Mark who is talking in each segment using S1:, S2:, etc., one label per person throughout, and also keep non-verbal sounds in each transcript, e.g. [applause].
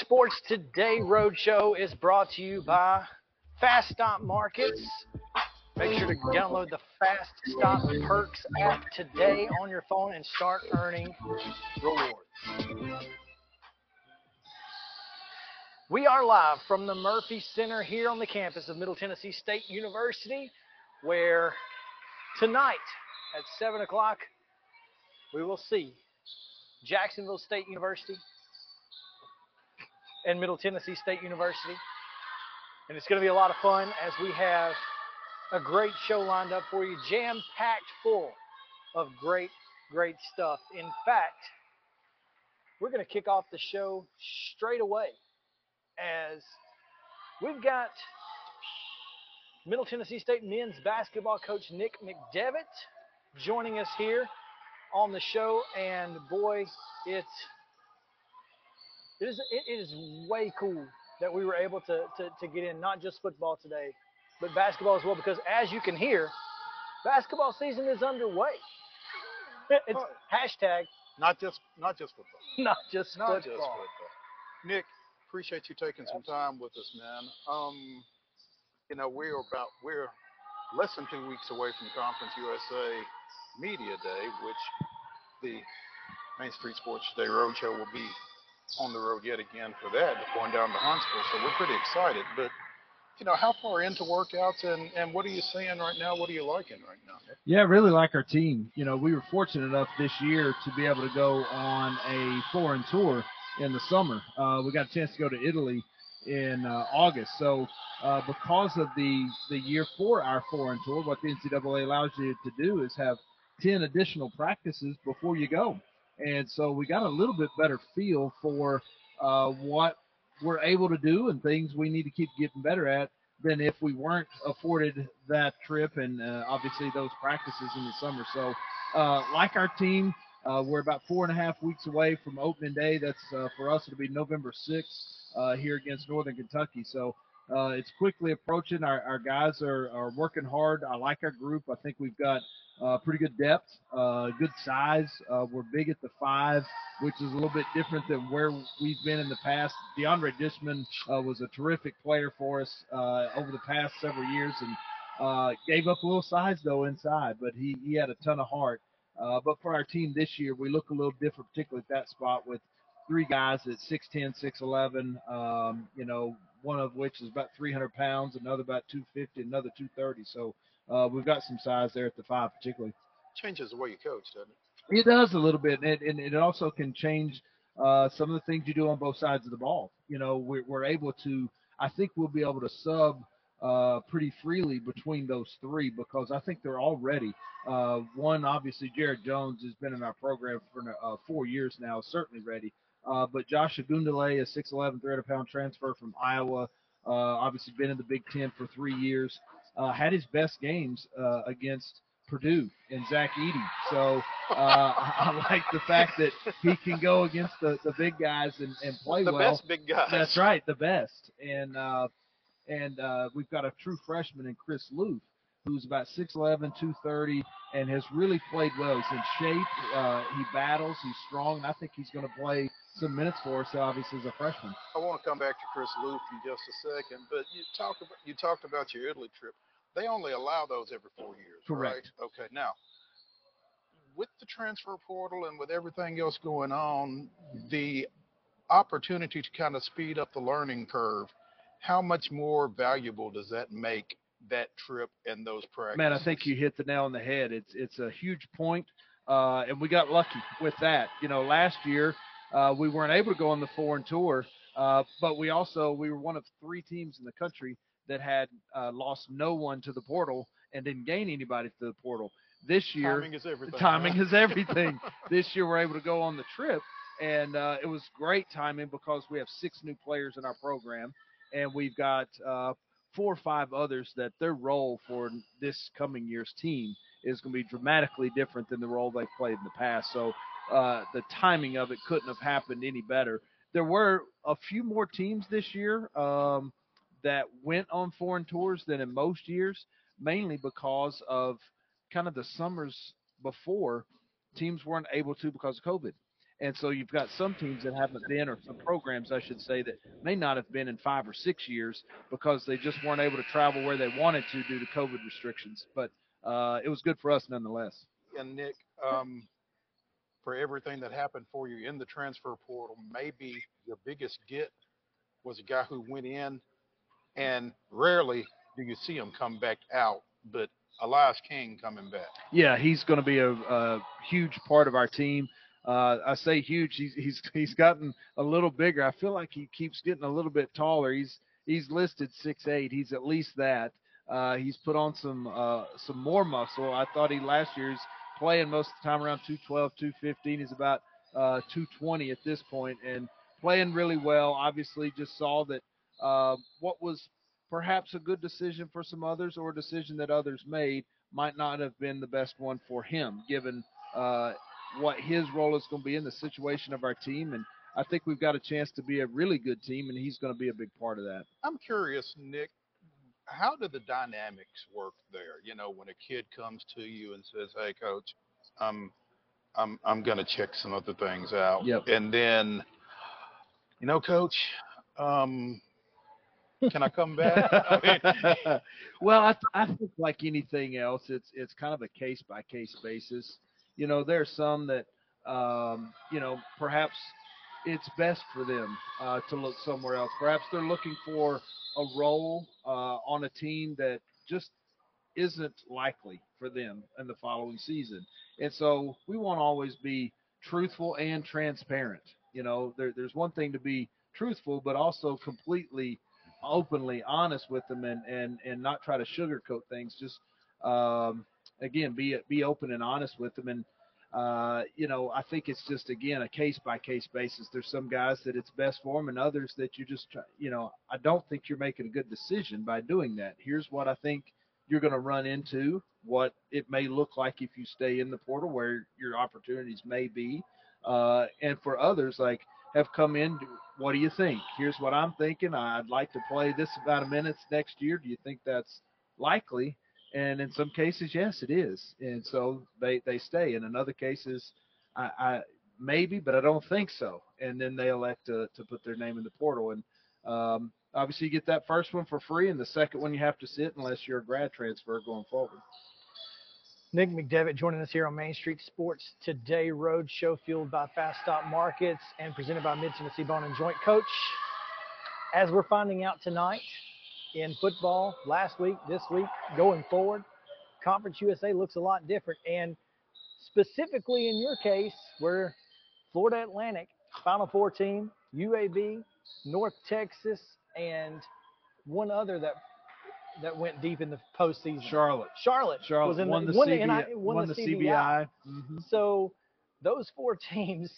S1: Sports Today Roadshow is brought to you by Fast Stop Markets. Make sure to download the Fast Stop Perks app today on your phone and start earning rewards. We are live from the Murphy Center here on the campus of Middle Tennessee State University, where tonight at 7 o'clock we will see Jacksonville State University and Middle Tennessee State University. And it's going to be a lot of fun as we have a great show lined up for you, jam packed full of great, great stuff. In fact, we're going to kick off the show straight away as we've got Middle Tennessee State men's basketball coach Nick McDevitt joining us here on the show. And boy, it's it is it is way cool that we were able to, to, to get in not just football today, but basketball as well. Because as you can hear, basketball season is underway. [laughs] It's hashtag
S2: Not just not just football. [laughs]
S1: not just
S2: Not
S1: football.
S2: just football. Nick, appreciate you taking some time with us, man. Um, you know, we're about we're less than two weeks away from Conference USA Media Day, which the Main Street Sports Today Roadshow will be on the road yet again for that, going down to Huntsville. So we're pretty excited. But you know, how far into workouts and, and what are you seeing right now? What are you liking right now?
S3: Yeah, I really like our team. You know, we were fortunate enough this year to be able to go on a foreign tour in the summer. Uh, we got a chance to go to Italy in uh, August. So, uh, because of the the year for our foreign tour, what the NCAA allows you to do is have 10 additional practices before you go. And so we got a little bit better feel for uh, what we're able to do and things we need to keep getting better at than if we weren't afforded that trip and uh, obviously those practices in the summer. So, uh, like our team, uh, we're about four and a half weeks away from opening day. That's uh, for us. It'll be November 6th uh, here against Northern Kentucky. So uh, it's quickly approaching. Our, our guys are, are working hard. I like our group. I think we've got uh, pretty good depth, uh, good size. Uh, we're big at the five, which is a little bit different than where we've been in the past. DeAndre Dishman uh, was a terrific player for us uh, over the past several years and uh, gave up a little size though inside, but he, he had a ton of heart. But for our team this year, we look a little different, particularly at that spot with three guys at 6'10", 6'11", um, you know, one of which is about 300 pounds, another about 250, another 230. So uh, we've got some size there at the five, particularly.
S2: Changes the way you coach, doesn't it?
S3: It does a little bit, and, and it also can change uh, some of the things you do on both sides of the ball. You know, we're, we're able to. I think we'll be able to sub uh, pretty freely between those three because I think they're all ready. Uh, one, obviously, Jared Jones has been in our program for uh, four years now, certainly ready. Uh, but Josh Ogundele, a 6'11", 300 pound transfer from Iowa, uh, obviously been in the Big Ten for three years, uh, had his best games uh, against Purdue and Zach Edey. So uh, [laughs] I like the fact that he can go against the, the big guys and, and play
S2: the
S3: well.
S2: best big guys.
S3: That's right, the best. And uh, and uh, we've got a true freshman in Chris Loofe, who's about 6'11", 230, and has really played well. He's in shape. Uh, he battles. He's strong. And I think he's going to play some minutes for us, obviously, as a freshman.
S2: I want to come back to Chris Loofe in just a second, but you talk about you talked about your Italy trip. They only allow those every four years,
S3: Correct.
S2: right? Okay. Now, with the transfer portal and with everything else going on, the opportunity to kind of speed up the learning curve, how much more valuable does that make that trip and those practices?
S3: Man, I think you hit the nail on the head. It's it's a huge point, uh, and we got lucky with that. You know, last year uh, we weren't able to go on the foreign tour, uh, but we also we were one of three teams in the country that had uh, lost no one to the portal and didn't gain anybody to the portal. This year,
S2: timing is everything.
S3: timing
S2: right?
S3: is [laughs] everything. this year, we're able to go on the trip, and uh, it was great timing because we have six new players in our program, and we've got uh, four or five others that their role for this coming year's team is going to be dramatically different than the role they played in the past. So uh, the timing of it couldn't have happened any better. There were a few more teams this year um, that went on foreign tours than in most years, mainly because of kind of the summers before teams weren't able to because of COVID. And so you've got some teams that haven't been, or some programs, I should say, that may not have been in five or six years because they just weren't able to travel where they wanted to due to COVID restrictions. But uh, it was good for us nonetheless.
S2: And Nick, um, for everything that happened for you in the transfer portal, maybe your biggest get was a guy who went in, and rarely do you see him come back out. But Elias King coming back.
S3: Yeah, he's going to be a, a huge part of our team. Uh, I say huge. He's he's [laughs] he's gotten a little bigger. I feel like he keeps getting a little bit taller. He's he's listed six eight. He's at least that. Uh, he's put on some uh, some more muscle. I thought he last year's playing most of the time around 212, 215. He's about uh, 220 at this point and playing really well. Obviously, just saw that uh, what was perhaps a good decision for some others or a decision that others made might not have been the best one for him, given uh, what his role is going to be in the situation of our team. And I think we've got a chance to be a really good team, and he's going to be a big part of that.
S2: I'm curious, Nick, how do the dynamics work there? You know, when a kid comes to you and says, "Hey, coach, I'm I'm I'm going to check some other things out,"
S3: Yep.
S2: and then, you know, coach, um, can I come back? I mean, [laughs]
S3: well, I, th- I think like anything else, it's it's kind of a case by case basis. You know, there's some that um, you know perhaps it's best for them uh, to look somewhere else. Perhaps they're looking for a role uh, on a team that just isn't likely for them in the following season. And so we want to always be truthful and transparent. You know, there, there's one thing to be truthful, but also completely openly honest with them and, and, and not try to sugarcoat things. Just, um, again, be, be open and honest with them. And, uh, you know, I think it's just again a case by case basis. There's some guys that it's best for them, and others that you just, try, you know, I don't think you're making a good decision by doing that. Here's what I think you're going to run into. What it may look like if you stay in the portal, where your opportunities may be, uh, and for others like have come in. What do you think? Here's what I'm thinking. I'd like to play this amount of minutes next year. Do you think that's likely? And in some cases, yes, it is. And so they, they stay. And in other cases, I, I maybe, but I don't think so. And then they elect to, to put their name in the portal. And um, obviously, you get that first one for free, and the second one you have to sit unless you're a grad transfer going forward.
S1: Nick McDevitt joining us here on Main Street Sports Today Road Show, fueled by Fast Stop Markets and presented by Mid Tennessee Bone and Joint Coach. As we're finding out tonight in football, last week, this week, going forward, Conference USA looks a lot different. And specifically in your case, where Florida Atlantic, Final Four team, UAB, North Texas, and one other that that went deep in the postseason.
S3: Charlotte.
S1: Charlotte,
S3: Charlotte
S1: was in
S3: won the,
S1: won
S3: CBI.
S1: NI won,
S3: won
S1: the,
S3: the
S1: CBI.
S3: Mhm.
S1: So those four [laughs] teams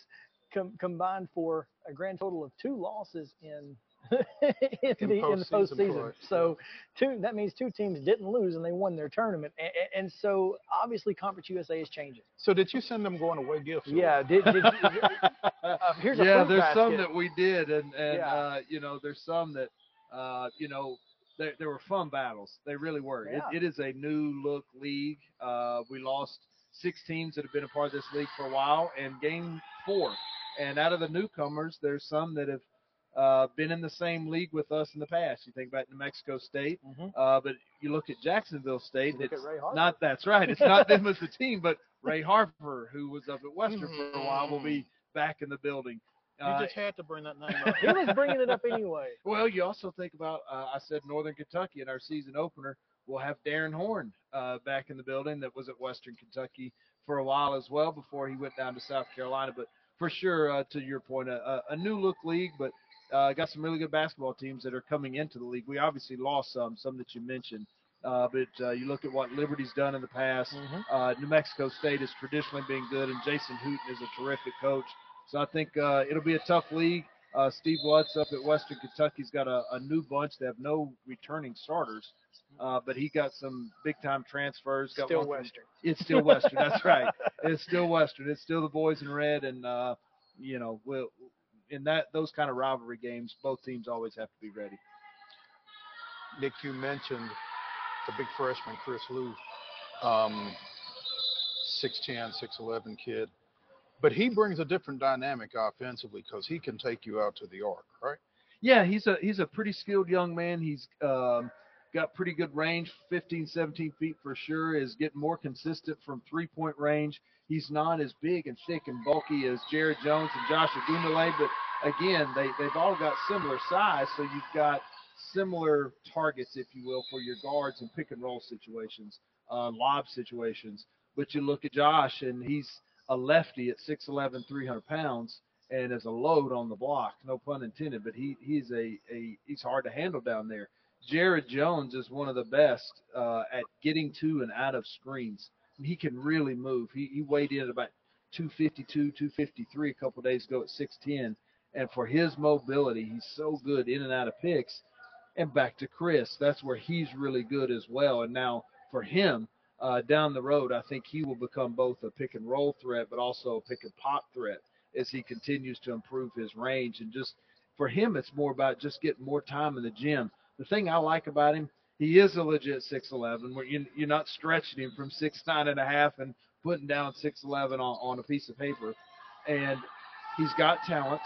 S1: com- combined for a grand total of two losses in [laughs] in,
S2: In
S1: the in the
S2: postseason
S1: postseason. So two that means two teams didn't lose and they won their tournament. And, and so obviously Conference USA is changing.
S2: so did you send them going away gifts?
S1: Yeah. Did, did, [laughs] uh, here's
S3: yeah,
S1: fruit
S3: there's some that we did, and and
S1: Yeah.
S3: uh, you know, there's some that uh, you know, there there were fun battles. They really were.
S1: Yeah.
S3: It, it is a new look league. Uh, we lost six teams that have been a part of this league for a while, and game four. And out of the newcomers, there's some that have uh, been in the same league with us in the past. You think about New Mexico State,
S1: Mhm.
S3: uh, but you look at Jacksonville State. It's
S1: at Ray Harper.
S3: not that's right. It's not them as a team, but Ray Harper, who was up at Western for a while, will be back in the building.
S2: You
S3: Uh,
S2: just had to bring that name up. [laughs]
S1: he was bringing it up [laughs] anyway.
S3: well, you also think about uh, I said Northern Kentucky in our season opener. We'll have Darrin Horn uh, back in the building that was at Western Kentucky for a while as well before he went down to South Carolina. But for sure, uh, to your point, a, a new look league, but uh, got some really good basketball teams that are coming into the league. We obviously lost some, some that you mentioned. Uh, but uh, you look at what Liberty's done in the past.
S1: Mhm.
S3: Uh, New Mexico State has traditionally been good, and Jason Hooten is a terrific coach. So I think uh, it'll be a tough league. Uh, Steve Lutz up at Western Kentucky's got a, a new bunch. They have no returning starters, uh, but he got some big time transfers. Got
S1: Still
S3: one from-
S1: Western. [laughs]
S3: It's still Western. That's right. It's still Western. It's still the boys in red, and uh, you know, we'll, in that those kind of rivalry games, both teams always have to be ready.
S2: Nick, you mentioned the big freshman, Chris Loofe, um, 6'10", 6'11 kid. But he brings a different dynamic offensively because he can take you out to the arc, right?
S3: Yeah, he's a he's a pretty skilled young man. He's um, got pretty good range, 15, 17 feet for sure. Is getting more consistent from three point range. He's not as big and thick and bulky as Jared Jones and Josh Ogundele, but again, they they've all got similar size, so you've got similar targets, if you will, for your guards and pick and roll situations, uh, lob situations. But you look at Josh, and he's a lefty at 6'11", 300 pounds and as a load on the block, no pun intended. But he he's a, a he's hard to handle down there. Jared Jones is one of the best uh, at getting to and out of screens. He can really move. He, he weighed in at about 252, 253 a couple days ago at 6'10. And for his mobility, he's so good in and out of picks. And back to Chris, that's where he's really good as well. And now for him, uh, down the road, I think he will become both a pick and roll threat, but also a pick and pop threat as he continues to improve his range. And just for him, it's more about just getting more time in the gym. The thing I like about him, he is a legit 6'11, where you, you're not stretching him from 6'9 and a half and putting down 6'11 on, on a piece of paper. And he's got talent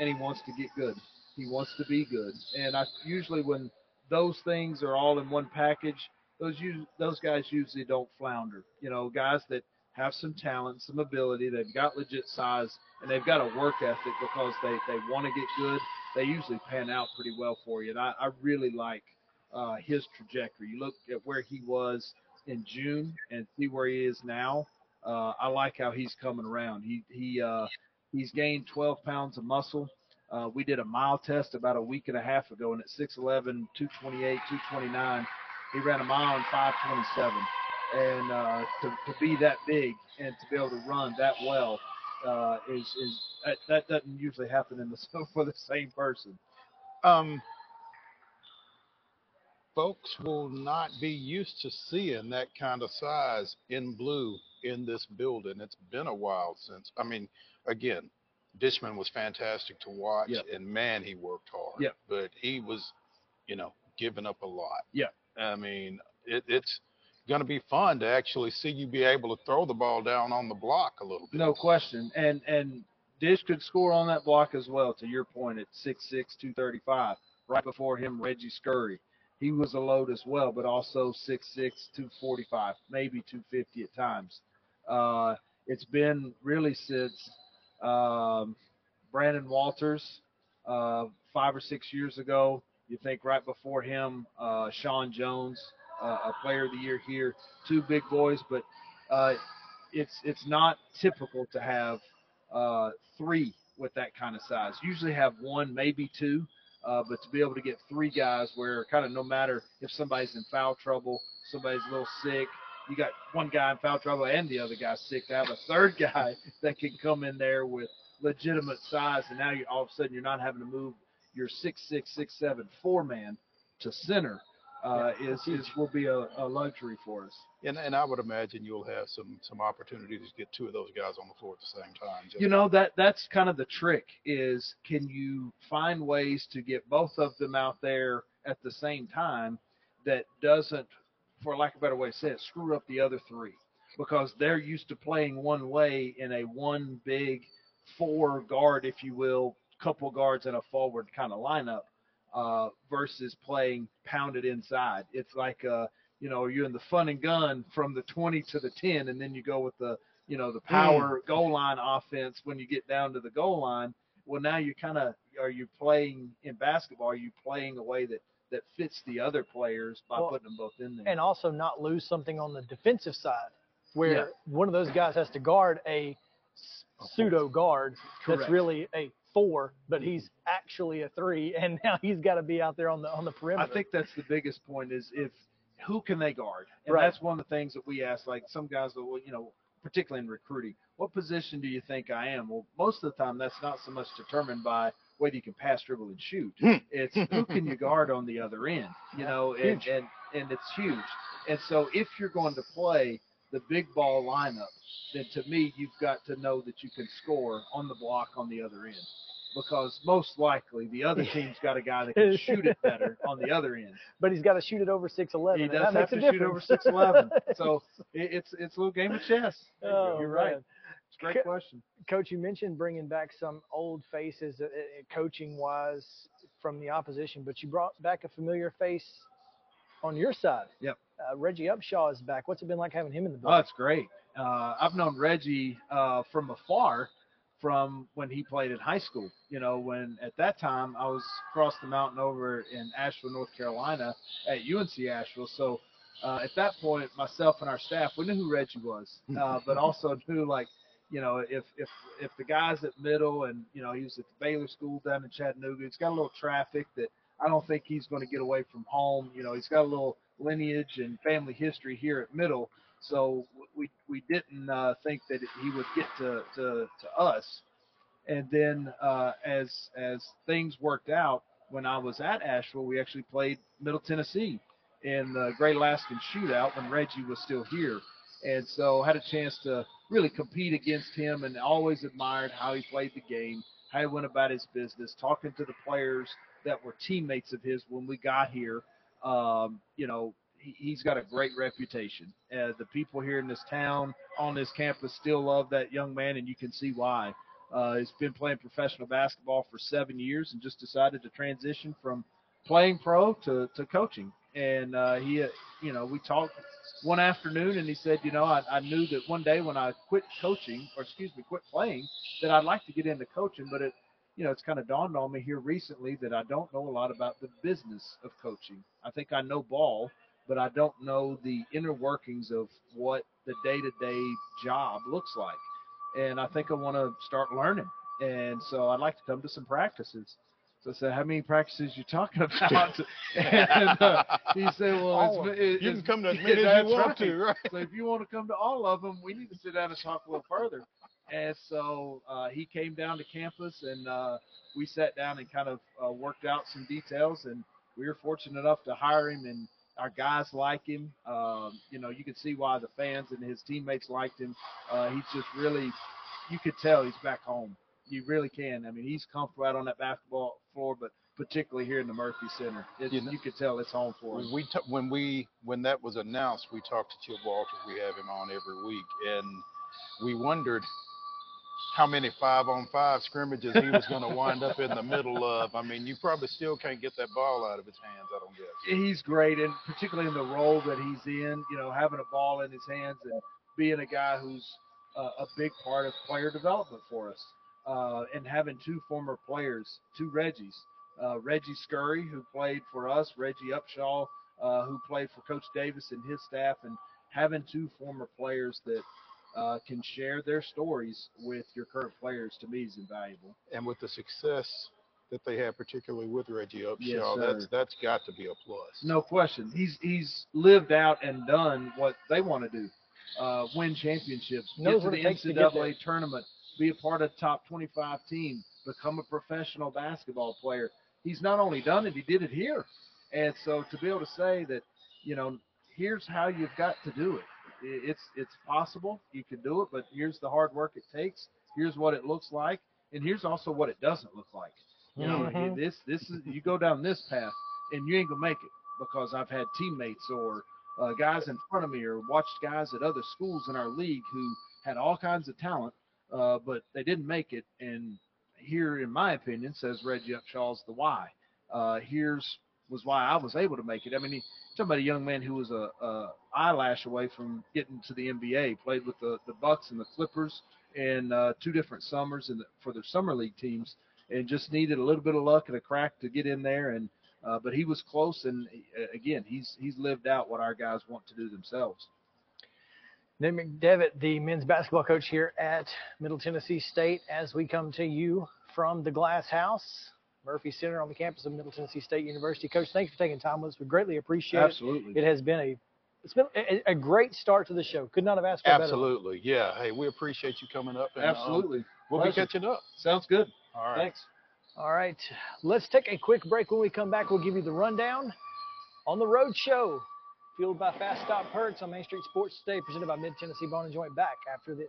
S3: and he wants to get good. He wants to be good. And I usually, when those things are all in one package, those us- those guys usually don't flounder. You know, guys that have some talent, some ability, they've got legit size, and they've got a work ethic because they they want to get good. They usually pan out pretty well for you. And I, I really like uh, his trajectory. You look at where he was in June and see where he is now. Uh, I like how he's coming around. He he uh, he's gained 12 pounds of muscle. Uh, we did a mile test about a week and a half ago, and at 6'11", 228, 229, he ran a mile in 527. And uh, to, to be that big and to be able to run that well uh, is is that, that doesn't usually happen in the [laughs] for the same person.
S2: Um, folks will not be used to seeing that kind of size in blue in this building. It's been a while since. I mean, again, Dishman was fantastic to watch,
S3: Yep.
S2: and man, he worked hard.
S3: Yep.
S2: But he was, you know, giving up a lot.
S3: Yeah.
S2: I mean, it, it's going to be fun to actually see you be able to throw the ball down on the block a little bit.
S3: No question. And and Dish could score on that block as well. To your point, at 6'6", 235. Right before him, Reggie Scurry. He was a load as well, but also 6'6", 245, maybe 250 at times. Uh, it's been really since um, Brandon Walters uh, five or six years ago. You think right before him, uh, Sean Jones, a player of the year here. Two big boys, but uh, it's it's not typical to have uh, three with that kind of size. Usually have one, maybe two, uh, but to be able to get three guys where kind of no matter if somebody's in foul trouble, somebody's a little sick, you got one guy in foul trouble and the other guy sick. To have a third [laughs] guy that can come in there with legitimate size, and now you all of a sudden you're not having to move your six six six seven four man to center. Uh, is, is will be a, a luxury for us.
S2: And, and I would imagine you'll have some some opportunities to get two of those guys on the floor at the same time.
S3: You know that that's kind of the trick is can you find ways to get both of them out there at the same time that doesn't, for lack of a better way to say it, screw up the other three because they're used to playing one way in a one big four guard, if you will, couple guards and a forward kind of lineup uh, versus playing pounded inside. It's like uh, you know you're in the fun and gun from the 20 to the 10, and then you go with the you know the power goal line offense when you get down to the goal line. Well, now you're kind of are you playing in basketball? Are you playing a way that that fits the other players by
S1: Well,
S3: putting them both in there?
S1: and also not lose something on the defensive side where
S3: Yeah.
S1: one of those guys has to guard a pseudo guard that's really a four, but he's actually a three, [laughs] and now he's got to be out there on the on the perimeter.
S3: I think that's the biggest point is if who can they guard, and
S1: Right.
S3: that's one of the things that we ask. Like some guys will, you know, particularly in recruiting, what position do you think I am? Well, most of the time that's not so much determined by whether you can pass, dribble, and shoot. Hmm. it's who can you guard on the other end, you [laughs] know, and, and and it's huge. And so if you're going to play the big ball lineup, then to me you've got to know that you can score on the block on the other end. Because most likely the other team's got a guy that can shoot it better on the other end. [laughs]
S1: but he's got to shoot it over six eleven.
S3: He
S1: and
S3: does have to shoot over [laughs] six eleven. So it's it's a little game of chess.
S1: Oh,
S3: You're right.
S1: man.
S3: It's a great
S1: Co-
S3: question.
S1: Coach, you mentioned bringing back some old faces, uh, uh, coaching wise, from the opposition, but you brought back a familiar face on your side.
S3: Yep.
S1: Uh, Reggie Upshaw is back. What's it been like having him in the
S3: Oh,
S1: building?
S3: it's great. Uh, I've known Reggie uh, from afar, from when he played in high school. You know, when at that time I was across the mountain over in Asheville, North Carolina, at UNC Asheville. So uh, at that point, myself and our staff, we knew who Reggie was, [laughs] uh, but also knew like, you know, if if if the guys at middle and you know he was at the Baylor School down in Chattanooga, he's got a little traffic that I don't think he's going to get away from home. You know, he's got a little lineage and family history here at middle. So we we didn't uh, think that he would get to, to, to us. And then uh, as as things worked out, when I was at Asheville, we actually played Middle Tennessee in the Great Alaskan Shootout when Reggie was still here, and so had a chance to really compete against him, and always admired how he played the game, how he went about his business, talking to the players that were teammates of his when we got here. Um, you know, he, he's got a great reputation. Uh, the people here in this town, on this campus, still love that young man, and you can see why. Uh, he's been playing professional basketball for seven years and just decided to transition from playing pro to, to coaching. And uh, he, uh, you know, we talked one afternoon, and he said, you know, I, I knew that one day when I quit coaching, or excuse me, quit playing, that I'd like to get into coaching, but it, you know, it's kind of dawned on me here recently that I don't know a lot about the business of coaching. I think I know ball, but I don't know the inner workings of what the day-to-day job looks like. And I think I want to start learning. And so I'd like to come to some practices. So I said, "How many practices you talking [laughs] about?" [laughs] and uh, he said, "Well, it's, it,
S2: You can come to as [laughs] many as you want
S3: right.
S2: to, right?
S3: so if you want to come to all of them, we need to sit down and talk a little further. And so uh, he came down to campus, and uh, we sat down and kind of uh, worked out some details. And we were fortunate enough to hire him, and our guys like him. Um, you know, you could see why the fans and his teammates liked him. Uh, he's just really, you could tell he's back home. You really can. I mean, he's comfortable out on that basketball floor, but particularly here in the Murphy Center, it's,
S2: You know-
S3: you could tell it's home for him.
S2: When we t- when we when that was announced, we talked to Chip Walters. We have him on every week, and we wondered how many five on five scrimmages he was going to wind up in the middle of. I mean, you probably still can't get that ball out of his hands. I don't guess.
S3: he's great, and particularly in the role that he's in, you know, having a ball in his hands and being a guy who's uh, a big part of player development for us, uh, and having two former players, two Reggies, uh, Reggie Scurry who played for us, Reggie Upshaw uh, who played for Coach Davis and his staff, and having two former players that uh, can share their stories with your current players to me is invaluable.
S2: And with the success that they have, particularly with Reggie Upshaw,
S3: Yes,
S2: that's that's got to be a plus.
S3: No question. He's he's lived out and done what they want to do. Uh, win championships,
S1: Knows
S3: get to the
S1: it takes to
S3: NCAA tournament, be a part of the top 25 team, become a professional basketball player. He's not only done it, he did it here. And so to be able to say that, you know, here's how you've got to do it. It's it's possible. You can do it, but here's the hard work it takes. Here's what it looks like, and here's also what it doesn't look like. You know,
S1: Mhm.
S3: this this is you go down this path and you ain't gonna make it because I've had teammates or uh, guys in front of me or watched guys at other schools in our league who had all kinds of talent, uh, but they didn't make it. And here, in my opinion, says Reggie Upshaw's the why. Uh, here's was why I was able to make it. I mean, he, talking about a young man who was a, a eyelash away from getting to the NBA. Played with the the Bucks and the Clippers in uh, two different summers in the, for their summer league teams, and just needed a little bit of luck and a crack to get in there. And uh, but he was close, and uh, again, he's he's lived out what our guys want to do themselves.
S1: Nick McDevitt, the men's basketball coach here at Middle Tennessee State, as we come to you from the Glass House, Murphy Center on the campus of Middle Tennessee State University. Coach, thanks for taking time with us. We greatly appreciate
S3: Absolutely.
S1: it. Absolutely. It has been a it's been a, a great start to the show. Could not have asked for a better.
S2: Absolutely. Yeah. Hey, we appreciate you coming up. And, um,
S3: Absolutely.
S2: we'll
S3: Pleasure.
S2: be catching up.
S3: Sounds good.
S2: All right.
S3: Thanks.
S1: All right, let's take a quick break. When we come back, we'll give you the rundown on the road show, fueled by Fast Stop Perks on Main Street Sports Today, presented by Mid Tennessee Bone and Joint. Back after this.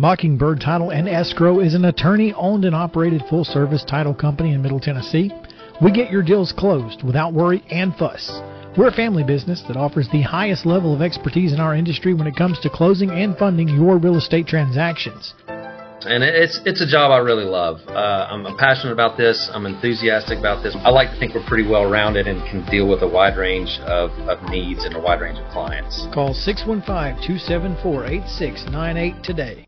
S1: Mockingbird Title and Escrow is an attorney owned and operated full service title company in Middle Tennessee. We get your deals closed without worry and fuss. We're a family business that offers the highest level of expertise in our industry when it comes to closing and funding your real estate transactions.
S4: and it's it's a job I really love. Uh, I'm passionate about this. I'm enthusiastic about this. I like to think we're pretty well rounded and can deal with a wide range of, of needs and a wide range of clients.
S1: Call 615 274 8698 today.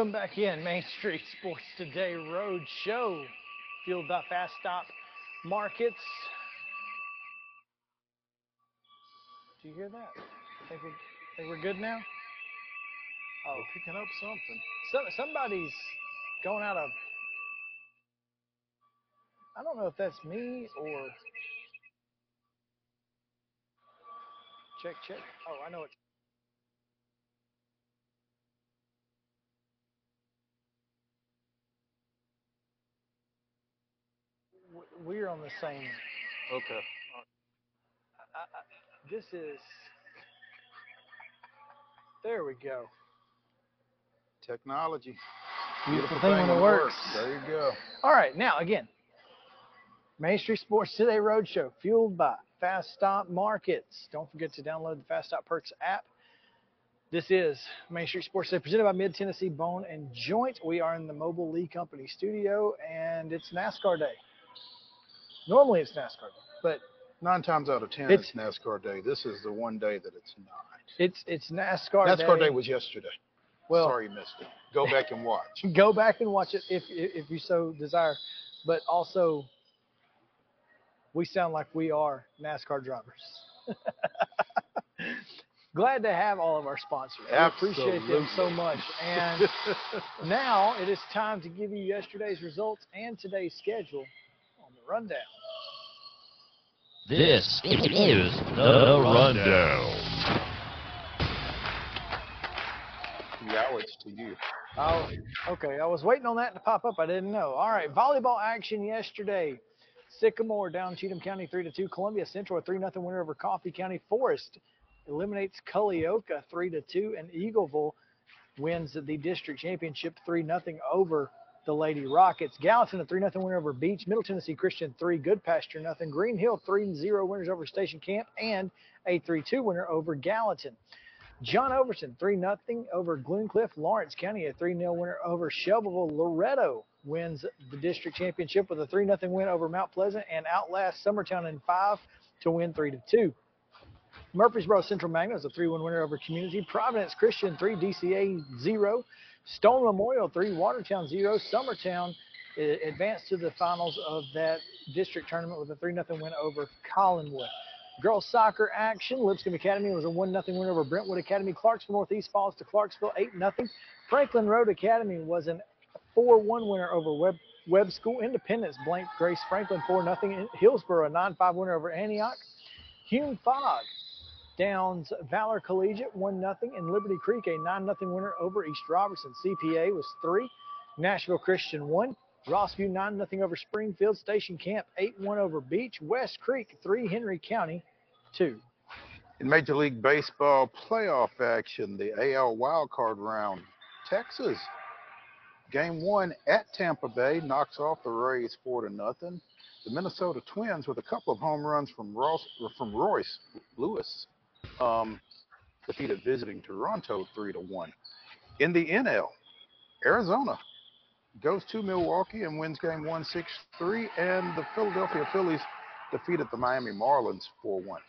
S1: Welcome back in Main Street Sports Today Road Show, fueled by Fast Stop Markets. Do you hear that? Think we're, think we're good now? Oh, we're
S2: Picking up something.
S1: some, somebody's going out of. I don't know if that's me or. Check, check. Oh, I know it. We're on the same.
S2: Okay.
S1: I, I, this is. There we go.
S2: Technology.
S1: Beautiful thing when it works.
S2: There you go.
S1: All right, now again, Main Street Sports Today Roadshow, fueled by Fast Stop Markets. Don't forget to download the Fast Stop Perks app. This is Main Street Sports Today, presented by Mid Tennessee Bone and Joint. We are in the Mobile Lee Company studio, and it's NASCAR Day. Normally it's NASCAR Day, but
S2: Nine times out of ten,
S1: It's-
S2: it's, NASCAR Day. This is the one day that it's not.
S1: it's it's NASCAR,
S2: NASCAR
S1: Day.
S2: Day was yesterday.
S1: well,
S2: Sorry you missed it. Go back and watch. [laughs]
S1: go back and watch it if if you so desire. But also, we sound like we are NASCAR drivers. [laughs] Glad to have all of our sponsors. We appreciate them so much. And [laughs] now it is time to give you yesterday's results and today's schedule on the rundown.
S5: This is the rundown.
S2: yeah, it's to you.
S1: Oh, okay. I was waiting on that to pop up. I didn't know. All right, volleyball action yesterday. Sycamore down Cheatham County three to two. Columbia Central a three nothing winner over Coffee County. Forest eliminates Culleoka three to two, and Eagleville wins the district championship three nothing over the Lady Rockets. Gallatin a three nothing winner over Beech. Middle Tennessee Christian three. Goodpasture nothing. Green Hill three zero winners over Station Camp, and a three two winner over Gallatin. John Overton, 3 0 over Glencliff. Lawrence County, a 3 0 winner over Shelbyville. Loretto wins the district championship with a 3 0 win over Mount Pleasant and outlast Summertown in 5 to win 3 2. Murfreesboro Central Magna is a 3 1 winner over Community. Providence Christian, 3 DCA 0. Stone Memorial, 3 Watertown 0. Summertown advanced to the finals of that district tournament with a 3 0 win over Collinwood. Girls soccer action. Lipscomb Academy was a 1 0 win over Brentwood Academy. Clarksville Northeast falls to Clarksville 8 0. Franklin Road Academy was a 4 1 winner over Webb, Webb School. Independence blank Grace Franklin 4 0. Hillsboro a 9 5 winner over Antioch. Hume Fogg Downs Valor Collegiate 1 0. And Liberty Creek a 9 0 winner over East Robertson. CPA was 3. Nashville Christian 1. Rossview 9 0 over Springfield. Station Camp 8 1 over Beech. West Creek 3. Henry County 2.
S2: In Major League Baseball playoff action, the AL wildcard round, Texas, game one at Tampa Bay knocks off the Rays four to nothing. The Minnesota Twins, with a couple of home runs from Ross from Royce Lewis, um, defeated visiting Toronto three to one. In the NL, Arizona goes to Milwaukee and wins game one six three, and the Philadelphia Phillies defeated the Miami Marlins four one.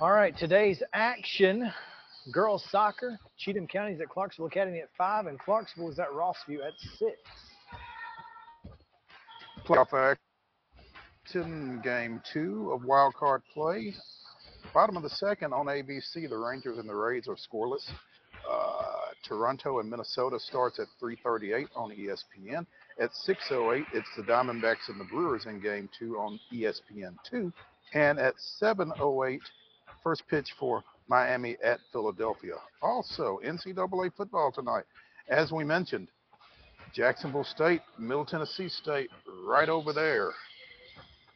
S1: All right, today's action girls soccer. Cheatham County is at Clarksville Academy at 5, and Clarksville is at Rossview at 6.
S2: playoff action game two of wild card play. Bottom of the second on ABC, the Rangers and the Rays are scoreless. Uh, Toronto and Minnesota starts at 3:38 on ESPN. At 6:08, it's the Diamondbacks and the Brewers in game two on E ESPN2. And at 7:08, first pitch for Miami at Philadelphia. Also, NCAA football tonight. As we mentioned, Jacksonville State, Middle Tennessee State, right over there.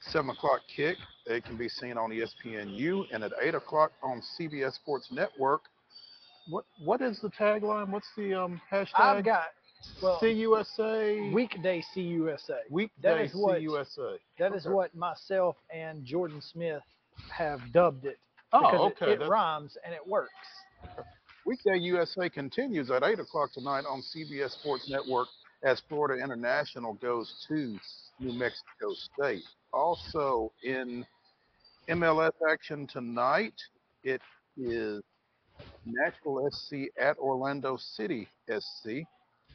S2: Seven o'clock kick. It can be seen on ESPNU and at eight o'clock on CBS Sports Network. What what is the tagline? What's the um hashtag?
S1: I've got, well,
S2: CUSA
S1: weekday CUSA.
S2: weekday
S1: that is what-
S2: CUSA.
S1: That is
S2: Okay.
S1: what myself and Jordan Smith have dubbed it.
S2: Oh,
S1: because it-
S2: okay.
S1: It, rhymes and it works.
S2: Weekday USA continues at 8 o'clock tonight on CBS Sports Network as Florida International goes to New Mexico State. Also in MLS action tonight, it is Nashville SC at Orlando City SC.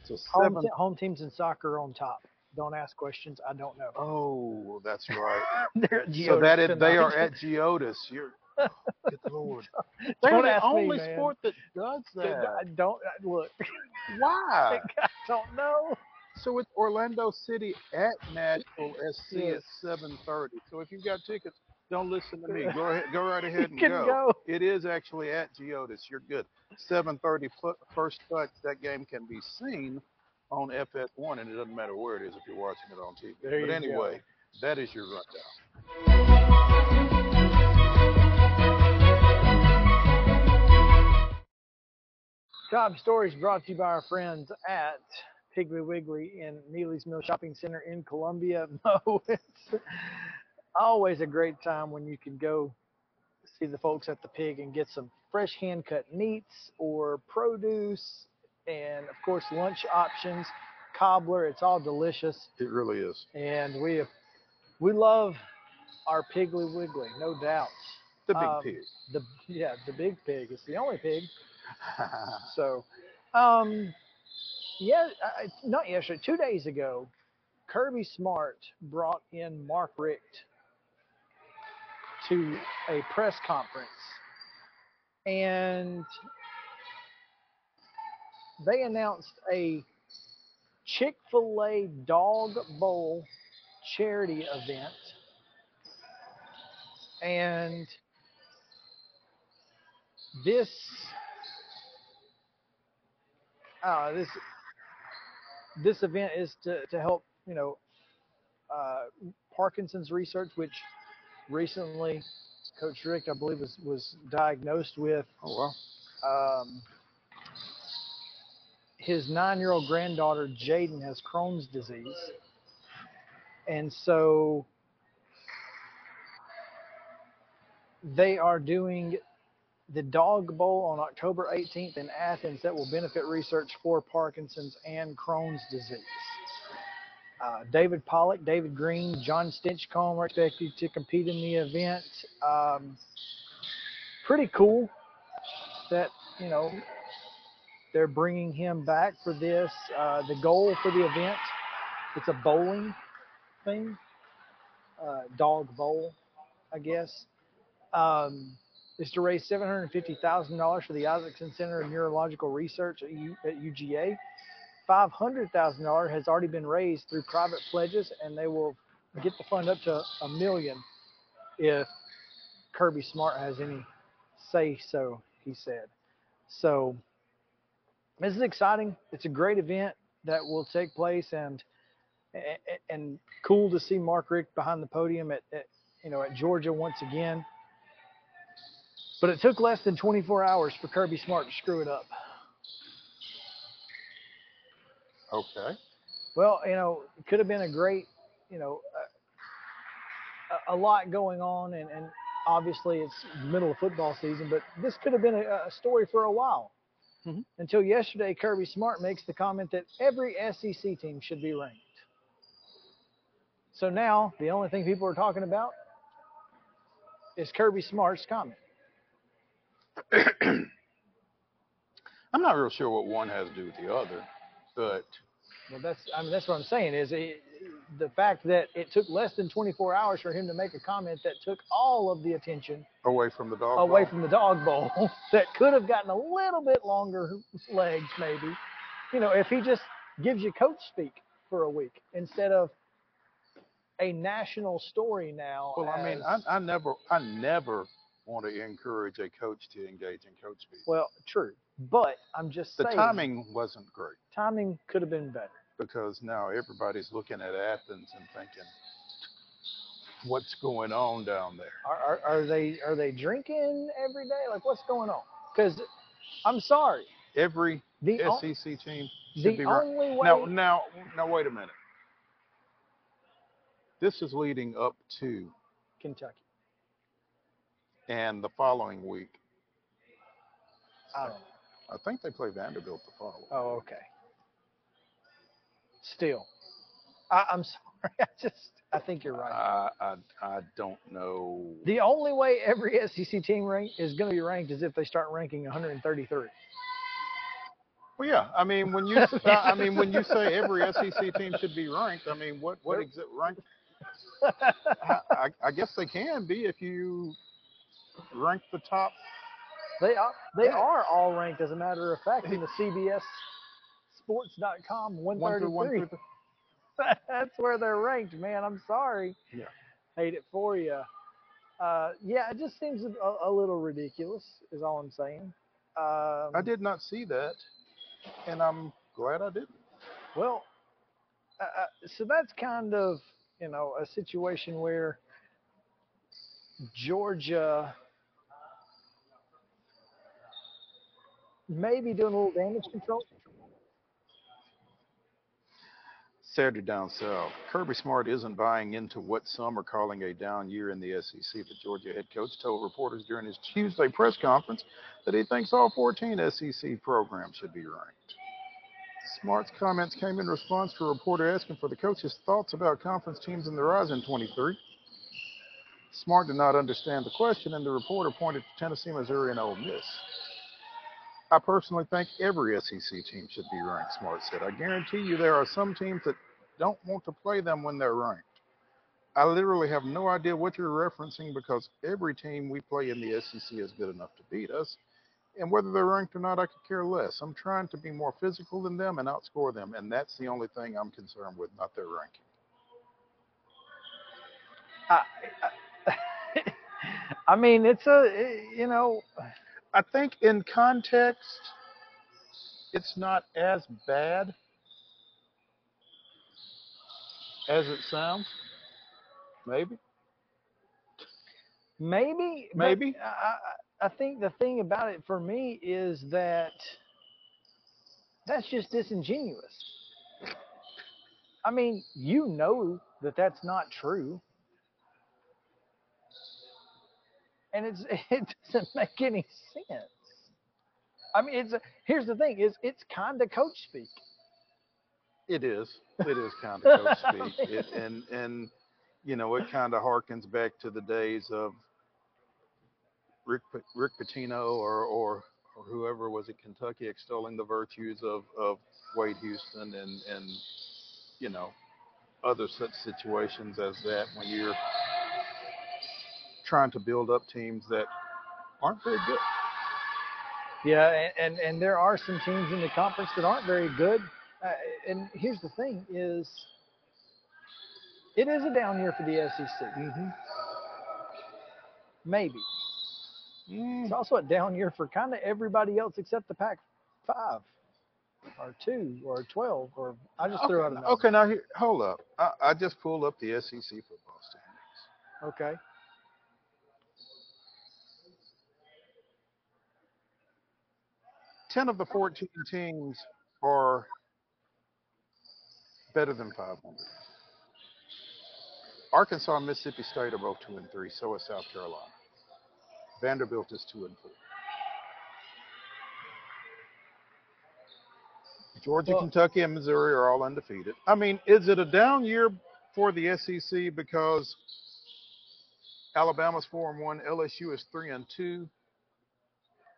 S2: So
S1: Home, te- home teams in soccer on top. Don't ask questions. I don't know.
S2: oh, that's right. [laughs] So that is, they are at Geodis. You're good lord. [laughs] They're
S1: Don't
S2: the
S1: ask me,
S2: only
S1: man.
S2: sport that does [laughs] that.
S1: I don't I- look. [laughs]
S2: Why?
S1: I don't know.
S2: So it's Orlando City at Nashville SC
S1: Yes.
S2: at 7:30. So if you've got tickets, don't listen to me. Go ahead, go right ahead and
S1: can go.
S2: It is actually at Geodis. You're good. 7:30 first touch. That game can be seen on FS1, and it doesn't matter where it is if you're watching it on TV.
S1: There you
S2: but
S1: go.
S2: anyway, that is your rundown.
S1: Top stories brought to you by our friends at Piggly Wiggly in Neely's Mill Shopping Center in Columbia. [laughs] Mo, it's always a great time when you can go see the folks at the pig and get some fresh hand cut meats or produce and of course lunch options, cobbler. It's all delicious.
S2: It really is.
S1: and we We love our Piggly Wiggly, no doubt.
S2: The big
S1: Um,
S2: pig.
S1: The yeah, the big pig. It's the only pig. [laughs] So, um, yeah, I, not yesterday. Two days ago, Kirby Smart brought in Mark Richt to a press conference, and they announced a Chick Fil A Dog Bowl charity event, and this uh, this this event is to, to help you know uh, Parkinson's research, which recently Coach Richt, I believe, was was diagnosed with.
S2: oh well.
S1: Um, his nine-year-old granddaughter Jaden has Crohn's disease, and so they are doing the Dog Bowl on October 18th in Athens that will benefit research for Parkinson's and Crohn's disease. Uh, David Pollack, David Greene, Jon Stinchcomb are expected to compete in the event. Um, pretty cool that you know they're bringing him back for this. Uh, the goal for the event, it's a bowling thing, uh, dog bowl, I guess. Um, is to raise $750,000 for the Isakson Center of Neurological Research at, U, at UGA. $500,000 has already been raised through private pledges, and they will get the fund up to a million if Kirby Smart has any say so, he said. So this is exciting. It's a great event that will take place, and and cool to see Mark Richt behind the podium at, at you know at Georgia once again. But it took less than 24 hours for Kirby Smart to screw it up.
S2: Okay.
S1: Well, you know, it could have been a great, you know, a, a lot going on, and, and obviously it's middle of football season, but this could have been a, a story for a while.
S2: Mhm.
S1: Until yesterday, Kirby Smart makes the comment that every SEC team should be ranked. So now the only thing people are talking about is Kirby Smart's comment. [clears throat]
S2: I'm not real sure what one has to do with the other, but
S1: Well, that's I mean that's what I'm saying is it, the fact that it took less than 24 hours for him to make a comment that took all of the attention
S2: away from the dog.
S1: away
S2: bowl.
S1: from the dog bowl [laughs] that could have gotten a little bit longer legs maybe. You know, if he just gives you coach speak for a week instead of a national story now.
S2: Well, I mean, I, I never, I never want to encourage a coach to engage in coach speak.
S1: well, true, but I'm just
S2: the
S1: saying
S2: timing wasn't great
S1: timing could have been better.
S2: because now everybody's looking at Athens and thinking, what's going on down there?
S1: Are, are, are they are they drinking every day? Like what's going on? Because I'm sorry,
S2: Every
S1: the
S2: SEC team should
S1: the
S2: be
S1: only way
S2: Now, now, now, wait a minute. This is leading up to,
S1: Kentucky.
S2: And the following week,
S1: I don't.
S2: I think they play Vanderbilt the following.
S1: Oh, okay. Still, I, I'm [laughs] sorry. I just I think you're right.
S2: I, I, I don't know.
S1: the only way every SEC team rank is going to be ranked is if they start ranking 133.
S2: Well, yeah. I mean, when you, I mean, when you say every SEC team should be ranked, I mean, what, what
S1: They're-
S2: rank? I, I guess they can be if you rank the top.
S1: They are they
S2: Yeah.
S1: are all ranked as a matter of fact in the [laughs] CBS Sports.com
S2: One through one through [laughs]
S1: That's where they're ranked, man. I'm sorry.
S2: Yeah.
S1: Hate it for you. Uh, yeah, it just seems a, a little ridiculous, is all I'm saying. Um,
S2: I did not see that, and I'm glad I didn't.
S1: Well, uh, uh, so that's kind of, you know, a situation where Georgia may be doing a little damage control.
S2: Saturday down south. Kirby Smart isn't buying into what some are calling a down year in the SEC. The Georgia head coach told reporters during his Tuesday press conference that he thinks all 14 SEC programs should be ranked. Smart's comments came in response to a reporter asking for the coach's thoughts about conference teams in the Rise in 23. Smart did not understand the question, and the reporter pointed to Tennessee, Missouri, and Ole Miss. I personally think every SEC team should be ranked, Smart said. I guarantee you there are some teams that don't want to play them when they're ranked. I literally have no idea what you're referencing because every team we play in the SEC is good enough to beat us. And whether they're ranked or not, I could care less. I'm trying to be more physical than them and outscore them. And that's the only thing I'm concerned with, not their ranking.
S1: I, I, [laughs] I mean, it's a, you know,
S2: I think in context, it's not as bad as it sounds. Maybe.
S1: maybe,
S2: Maybe.
S1: I, I I think the thing about it for me is that that's just disingenuous. I mean, you know that that's not true. And it's [laughs] it doesn't make any sense. I mean, it's here's the thing: is it's kind of coach speak.
S2: It is. It is [laughs] kind of coach speak. It, and and you know, it kind of harkens back to the days of Rick Rick Pitino or or or whoever was at Kentucky extolling the virtues of of Wade Houston and and you know other such situations as that when you're trying to build up teams that aren't very good.
S1: Yeah, and, and and there are some teams in the conference that aren't very good. Uh, and here's the thing: is it is a down year for the SEC.
S2: Mm-hmm.
S1: Maybe it's also a down year for kind of everybody else except the Pac five, or two, or twelve, or I just threw out a
S2: Okay,
S1: number.
S2: okay, now here, hold up. I, I just pulled up the SEC football standings.
S1: Okay.
S2: Ten of the fourteen teams are better than 500. Arkansas and Mississippi State are both two and three. So is South Carolina. Vanderbilt is two and four. Georgia,
S1: Well-
S2: Kentucky, and Missouri are all undefeated. I mean, is it a down year for the SEC because Alabama's four and one, LSU is three and two,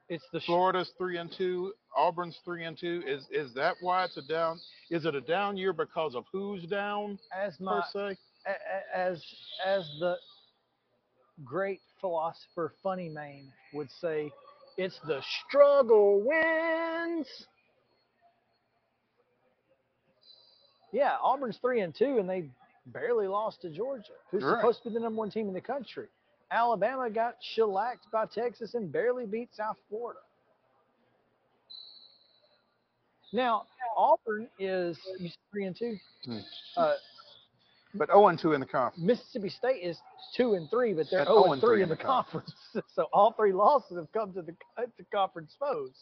S1: It's the sh-
S2: Florida's three and two, Auburn's three and two. Is is that why it's a down? Is it a down year because of who's down
S1: as
S2: per
S1: my
S2: se?
S1: a- a- as as the great philosopher Funny Mane would say, it's the struggle wins. Yeah, Auburn's three and two, and they barely lost to Georgia, who's
S2: Right.
S1: supposed to be the number one team in the country. Alabama got shellacked by Texas and barely beat South Florida. Now Auburn is three and two.
S2: Hmm.
S1: Uh,
S2: But 0 and 2 in the conference.
S1: Mississippi State is two and three, but they're zero
S2: 0
S1: and three in the
S2: conference.
S1: conference. [laughs] so all three losses have come to the [laughs] to conference foes.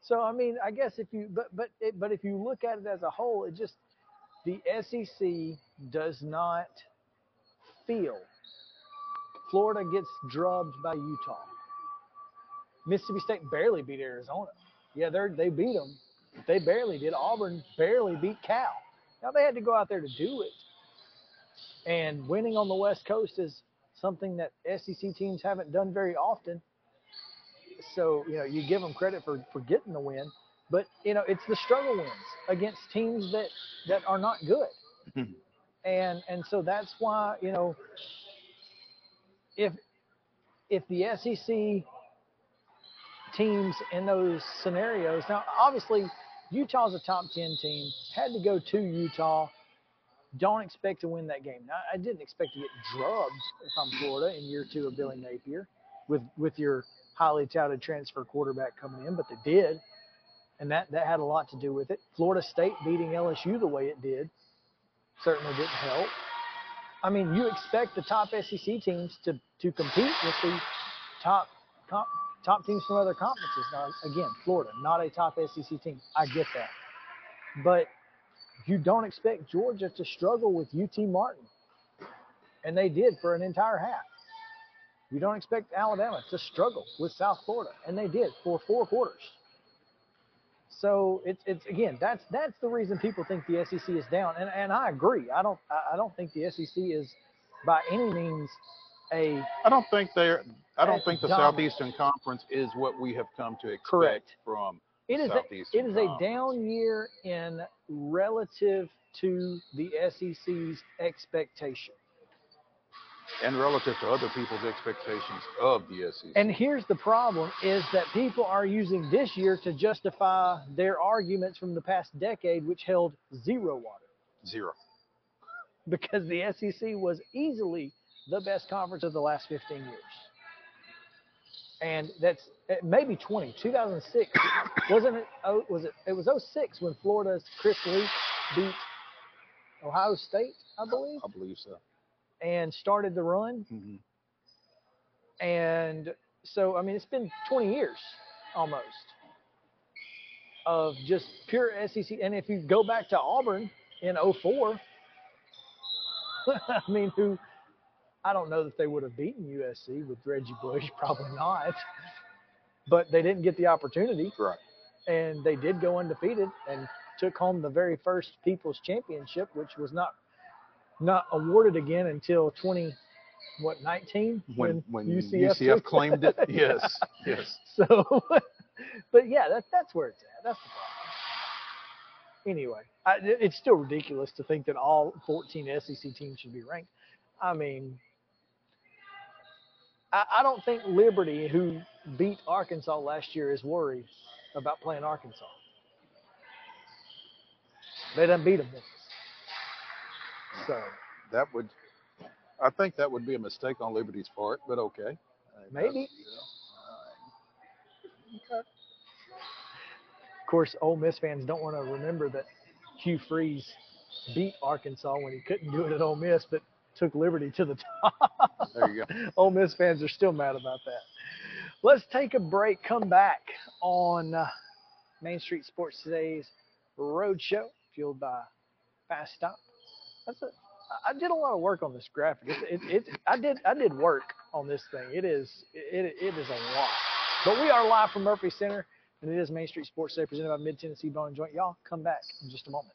S1: So I mean, I guess if you but but it, but if you look at it as a whole, it just the SEC does not feel. Florida gets drubbed by Utah. Mississippi State barely beat Arizona. Yeah, they they beat them. They barely did. Auburn barely beat Cal. Now they had to go out there to do it. And winning on the West Coast is something that SEC teams haven't done very often. So, you know, you give them credit for, for getting the win, but you know, it's the struggle wins against teams that, that are not good. [laughs] and and so that's why, you know, if if the SEC teams in those scenarios now obviously Utah's a top 10 team, had to go to Utah don't expect to win that game. Now, I didn't expect to get drubbed if I'm Florida in year two of Billy Napier with with your highly touted transfer quarterback coming in, but they did, and that that had a lot to do with it. Florida State beating LSU the way it did certainly didn't help. I mean, you expect the top SEC teams to to compete with the top comp, top teams from other conferences. Now, again, Florida, not a top SEC team. I get that, but you don't expect Georgia to struggle with UT Martin. And they did for an entire half. You don't expect Alabama to struggle with South Florida. And they did for four quarters. So it's it's again that's that's the reason people think the SEC is down, and and I agree. I don't I don't think the SEC is by any means a
S2: I don't think they're. I don't think the
S1: dominant.
S2: Southeastern Conference is what we have come to expect
S1: Correct.
S2: from.
S1: It is. A, it is a down year in relative to the SEC's expectation.
S2: And relative to other people's expectations of the SEC.
S1: And here's the problem is that people are using this year to justify their arguments from the past decade which held zero water
S2: zero.
S1: because the SEC was easily the best conference of the last 15 years. And that's eh, maybe 20. 2006 [coughs] wasn't it? Oh, was it? It was 06 when Florida's Chris Leak beat Ohio State, I believe,
S2: I believe so.
S1: And started the run.
S2: hmm
S1: And so, I mean, it's been 20 years almost of just pure SEC. And if you go back to Auburn in 04, [laughs] I mean, who I don't know that they would have beaten USC with Reggie Bush, [laughs] probably not. But they didn't get the opportunity,
S2: Right.
S1: and they did go undefeated and took home the very first People's Championship, which was not not awarded again until 20 what 19
S2: When when
S1: UCF,
S2: UCF, claimed it, [laughs] yes, yes.
S1: so, [laughs] but yeah, that, that's where it's at. That's the problem. Anyway, I, it's still ridiculous to think that all 14 SEC teams should be ranked. I mean, I, I don't think Liberty, who beat Arkansas last year, is worried about playing Arkansas. They done beat them. So
S2: That would, I think that would be a mistake on Liberty's part, but okay.
S1: Maybe.
S2: yeah.
S1: Of course, Ole Miss fans don't want to remember that Hugh Freeze beat Arkansas when he couldn't do it at Ole Miss, but took Liberty to the [laughs] top.
S2: There you go.
S1: Ole Miss fans are still mad about that. Let's take a break. Come back on uh, Main Street Sports Today's Road Show, fueled by Fast Stop. That's a, I- did a lot of work on this graphic. It's, it, it, I did I did work on this thing. It is it, it is a lot. But we are live from Murphy Center, and it is Main Street Sports Day presented by Mid Tennessee Bone and Joint. Y'all come back in just a moment.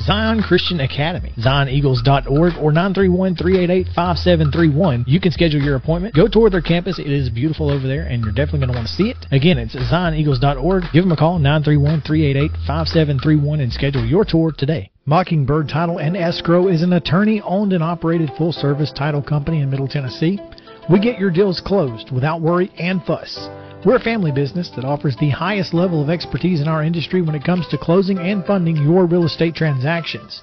S6: Zion Christian Academy, zioneagles.org or 931-388-5731. You can schedule your appointment. Go tour their campus. It is beautiful over there and you're definitely going to want to see it. Again, it's zioneagles.org. Give them a call, 931-388-5731 and schedule your tour today. Mockingbird Title and Escrow is an attorney owned and operated full service title company in Middle Tennessee. We get your deals closed without worry and fuss. We're a family business that offers the highest level of expertise in our industry when it comes to closing and funding your real estate transactions.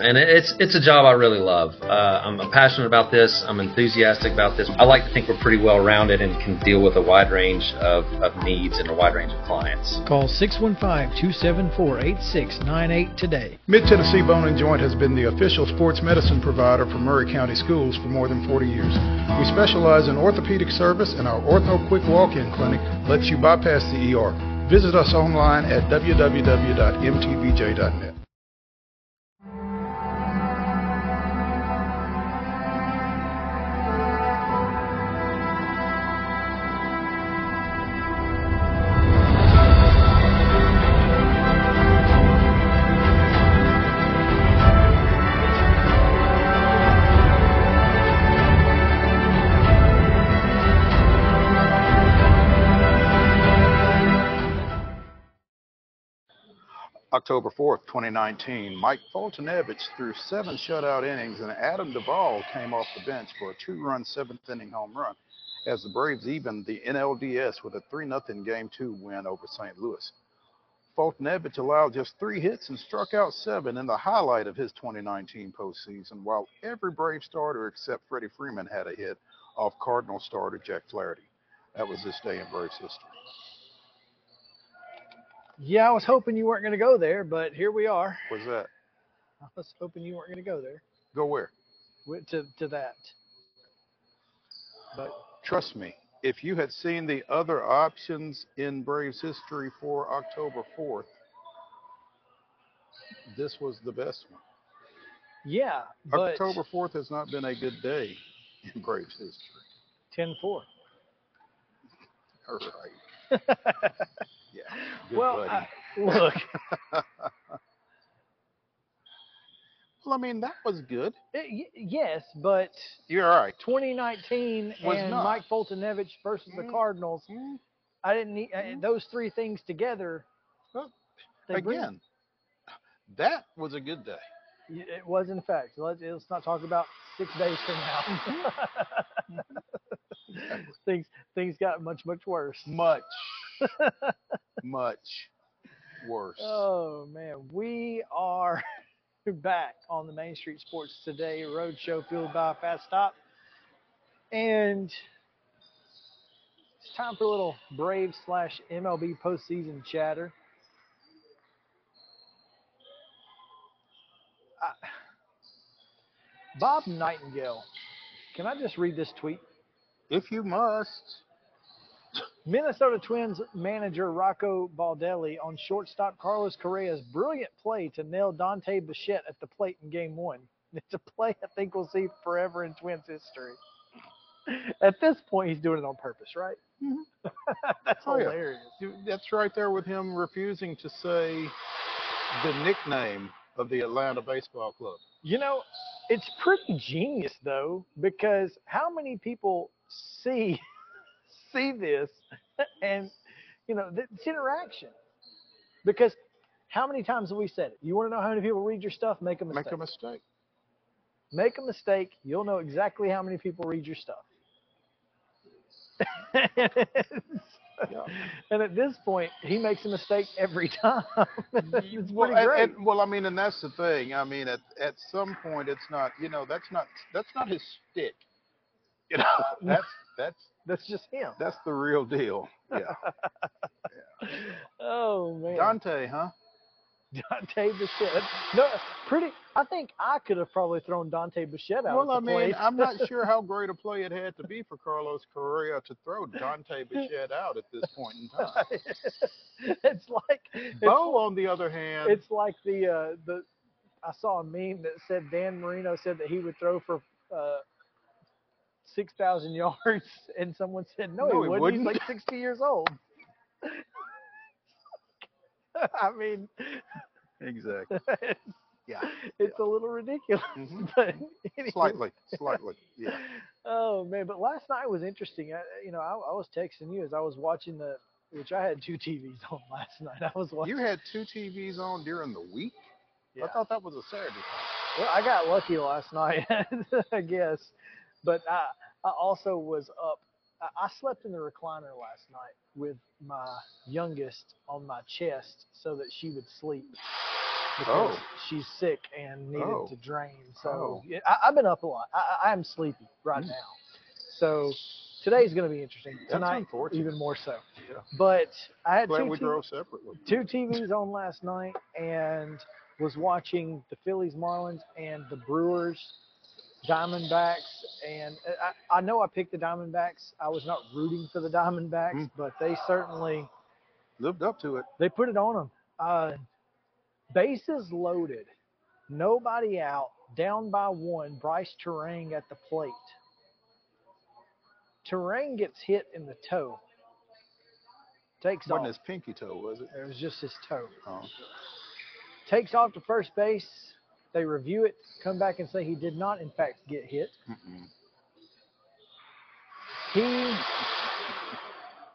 S4: And it's it's a job I really love. Uh, I'm passionate about this. I'm enthusiastic about this. I like to think we're pretty well rounded and can deal with a wide range of, of needs and a wide range of clients.
S6: Call 615-274-8698 today.
S2: Mid Tennessee Bone and Joint has been the official sports medicine provider for Maury County Schools for more than 40 years. We specialize in orthopedic service, and our Ortho Quick Walk-In Clinic lets you bypass the ER. Visit us online at www.mtbj.net. October 4th, 2019, Mike Foltynewicz threw seven shutout innings, and Adam Duvall came off the bench for a two-run seventh inning home run as the Braves evened the NLDS with a 3 0 Game 2 win over St. Louis. Foltynewicz allowed just three hits and struck out seven in the highlight of his 2019 postseason, while every Brave starter except Freddie Freeman had a hit off Cardinal starter Jack Flaherty. That was this day in Braves history.
S1: Yeah, I was hoping you weren't going to go there, but here we are.
S2: Was that?
S1: I was hoping you weren't going to go there
S2: Go where?
S1: with- to to that. But
S2: Trust me, if you had seen the other options in Braves history for October 4th, this was the best one.
S1: yeah, but
S2: October 4th has not been a good day in Braves history.
S1: 10-4.
S2: All right. [laughs] Yeah.
S1: Well. I, look, [laughs]
S2: well, I mean, that was good.
S1: it, y- yes, but
S2: You're all right.
S1: 2019
S2: Was
S1: and
S2: not.
S1: Mike Foltynewicz versus the
S2: Mm.
S1: Cardinals.
S2: Mm,
S1: I didn't need uh,
S2: Mm.
S1: those three things together.
S2: Well,
S1: they bring-
S2: Again, that was a good day.
S1: It was, in fact. Let's, let's not talk about six days from
S2: Mm-hmm.
S1: now. [laughs] things things got much much worse.
S2: Much, [laughs] much worse.
S1: Oh man, we are [laughs] back on the Main Street Sports Today Road Show, fueled by Fast Stop, and it's time for a little Brave slash MLB postseason chatter. I, Bob Nightengale, can I just read this tweet?
S2: if you must.
S1: Minnesota Twins manager Rocco Baldelli on shortstop Carlos Correa's brilliant play to nail Dante Bichette at the plate in game one. [laughs] It's a play I think we'll see forever in Twins history. At this point, he's doing it on purpose, right? Mm-hmm. [laughs] That's
S2: Oh,
S1: hilarious.
S2: Dude, That's right there with him refusing to say the nickname of the Atlanta Baseball Club.
S1: You know, it's pretty genius though, because how many people see see this [laughs] and you know it's interaction. Because how many times have we said it? You want to know how many people read your stuff? Make a mistake.
S2: Make a mistake.
S1: Make a mistake, you'll know exactly how many people read your stuff. [laughs] And at this point, he makes a mistake every time. [laughs]
S2: Well, and-
S1: great.
S2: and- well, I mean, and that's the thing. I mean, at at some point, it's not. You know, that's not that's not his stick. You know, that's that's
S1: That's just him.
S2: that's the real deal. [laughs] Yeah.
S1: Oh man,
S2: Dante, huh?
S1: Dante Bichette. No, pretty. I think I could have probably thrown Dante Bichette out.
S2: Well, I mean. I'm not sure how [laughs] great a play it had to be for Carlos Correa to throw Dante Bichette out at this point in time. [laughs]
S1: it's like
S2: Bo, on the other hand,
S1: it's like the uh, the. I saw a meme that said Dan Marino said that he would throw for uh, six thousand [laughs] yards, and someone said no,
S2: No,
S1: he,
S2: he
S1: wouldn't. He's
S2: wouldn't.
S1: like sixty years old. [laughs] I mean,
S2: exactly. [laughs]
S1: it's,
S2: Yeah.
S1: it's a little ridiculous,
S2: Mhm.
S1: but anyway.
S2: Slightly, slightly. Yeah.
S1: Oh man, but last night was interesting. I, you know, I, I was texting you as I was watching the, which I had two TVs on last night. I was watching.
S2: You had two TVs on during the week.
S1: Yeah.
S2: I thought that was a Saturday thing.
S1: Well, I got lucky last night, I guess. But I, I also was up. I, slept in the recliner last night with my youngest on my chest so that she would sleep. Because
S2: Oh.
S1: she's sick and needed
S2: Oh.
S1: to drain. So
S2: Oh.
S1: I, I've been up a lot. I, I- I'm sleepy right
S2: Mm.
S1: now. So today's going to be interesting. Tonight, even more so.
S2: Yeah.
S1: But I had
S2: Glad
S1: two
S2: we drove separately.
S1: two TVs on last night and was watching the Phillies Marlins and the Brewers Diamondbacks. And I, I know I picked the Diamondbacks. I was not rooting for the Diamondbacks,
S2: Mm.
S1: but they certainly
S2: Lived up to it.
S1: they put it on them. Uh, bases loaded, nobody out, down by one. Brice Turang at the plate. Turang gets hit in the toe. Takes
S2: Wasn't
S1: off.
S2: his pinky toe, was it?
S1: It was just his toe
S2: Oh.
S1: takes off to first base. They review it, come back and say he did not, in fact, get hit.
S2: Mm-mm.
S1: He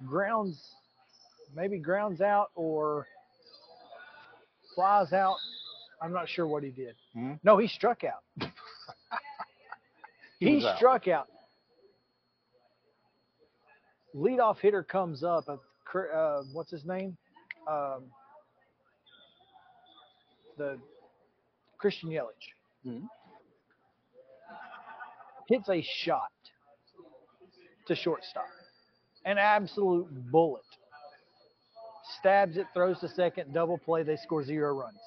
S1: grounds, maybe grounds out or flies out. I'm not sure what he did.
S2: Hmm?
S1: No, he struck out. [laughs]
S2: He
S1: he
S2: out.
S1: struck out. Leadoff hitter comes up. Uh, what's his name? Um, the Christian Yelich
S2: Mhm.
S1: hits a shot to shortstop, an absolute bullet. Stabs it, throws to second, double play. They score zero runs.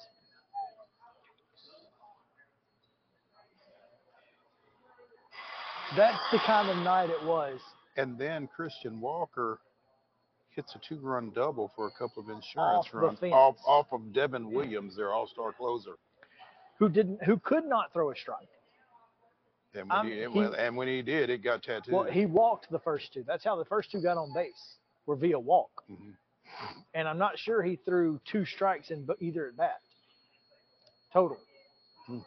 S1: That's the kind of night it was.
S2: And then Christian Walker hits a two-run double for a couple of insurance
S1: Off the
S2: runs
S1: fence.
S2: off off of Devin Williams, their All-Star closer.
S1: Who didn't? Who could not throw a strike?
S2: And when,
S1: Um,
S2: he,
S1: he-
S2: and when he did, it got tattooed.
S1: Well, he walked the first two. That's how the first two got on base, were via walk.
S2: Mhm.
S1: And I'm not sure he threw two strikes in either at bat. Total.
S2: Hmm.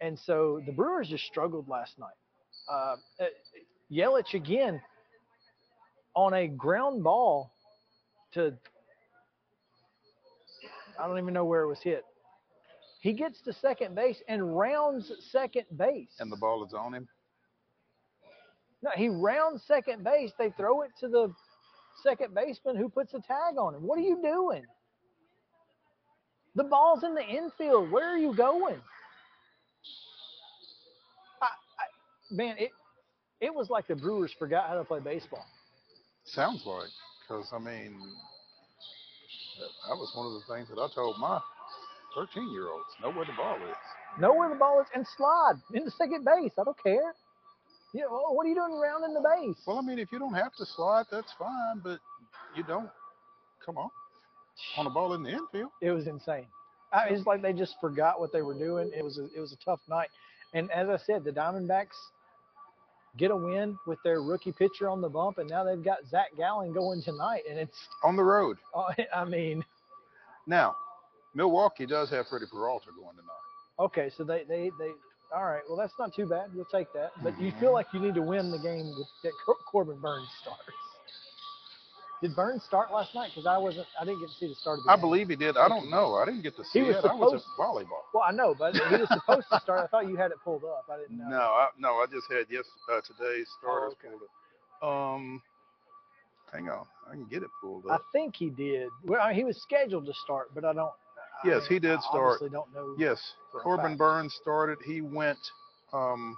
S1: And so the Brewers just struggled last night. Uh, uh, Yelich again on a ground ball to I don't even know where it was hit. He gets to second base and rounds second base.
S2: and the ball is on him.
S1: No, he rounds second base. They throw it to the second baseman who puts a tag on him. What are you doing? The ball's in the infield. Where are you going? I, I, man, it it was like the Brewers forgot how to play baseball.
S2: Sounds like, because I mean, that, that was one of the things that I told my 13-year-olds: know where the ball is.
S1: Know where the ball is and slide into second base. I don't care. You oh, know, what are you doing rounding the base?
S2: Well, I mean, if you don't have to slide, that's fine, but you don't. Come on, on a ball in the infield.
S1: it was insane. I, it's like they just forgot what they were doing. It was a, it was a tough night, and as I said, the Diamondbacks get a win with their rookie pitcher on the bump, and now they've got Zach Gallen going tonight, and it's
S2: On the road. [laughs]
S1: I mean,
S2: Now, Milwaukee does have Freddy Peralta going tonight.
S1: okay, so they they they all right. Well, that's not too bad. We'll take that, but you feel like you need to win the game with, that Cor- Corbin Burnes starts. Did Burnes start last night? Because I wasn't. I didn't get to see the start of the
S2: I
S1: game.
S2: believe he did. I don't know. I didn't get to see
S1: was
S2: it. I was at
S1: supposed-
S2: volleyball.
S1: Well, I know, but he was supposed to start. I thought you had it pulled up. I didn't know.
S2: No, I, no, I just had yes uh, today's starters
S1: Oh, okay.
S2: pulled up. Um, hang on, I can get it pulled up.
S1: I think he did. Well, I mean, he was scheduled to start, but I don't.
S2: Yes, he did
S1: I
S2: start.
S1: Don't know.
S2: Yes,
S1: for a
S2: Corbin
S1: fact.
S2: Burnes started. He went um,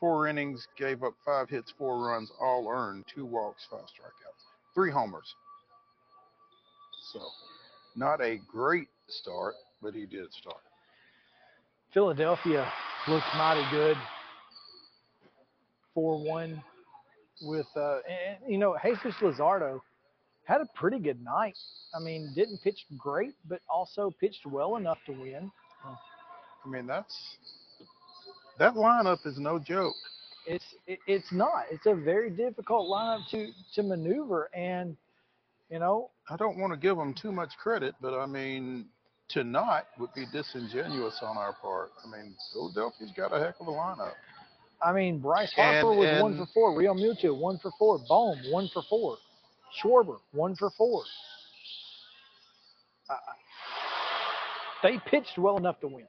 S2: four innings, gave up five hits, four runs, all earned, two walks, five strikeouts, three homers. So, not a great start, but he did start.
S1: Philadelphia looked mighty good. Four one with uh, and, you know Jesus Luzardo had a pretty good night. I mean, didn't pitch great, but also pitched well enough to win.
S2: I mean, that's that lineup is no joke.
S1: It's it, it's not. It's a very difficult lineup to to maneuver, and you know
S2: I don't want to give them too much credit, but I mean, to not would be disingenuous on our part. I mean, Philadelphia's got a heck of a lineup.
S1: I mean, Bryce Harper
S2: And-
S1: was one for four. Realmuto, one for four. Bohm, one for four. Schwarber, one for four. Uh, they pitched well enough to win.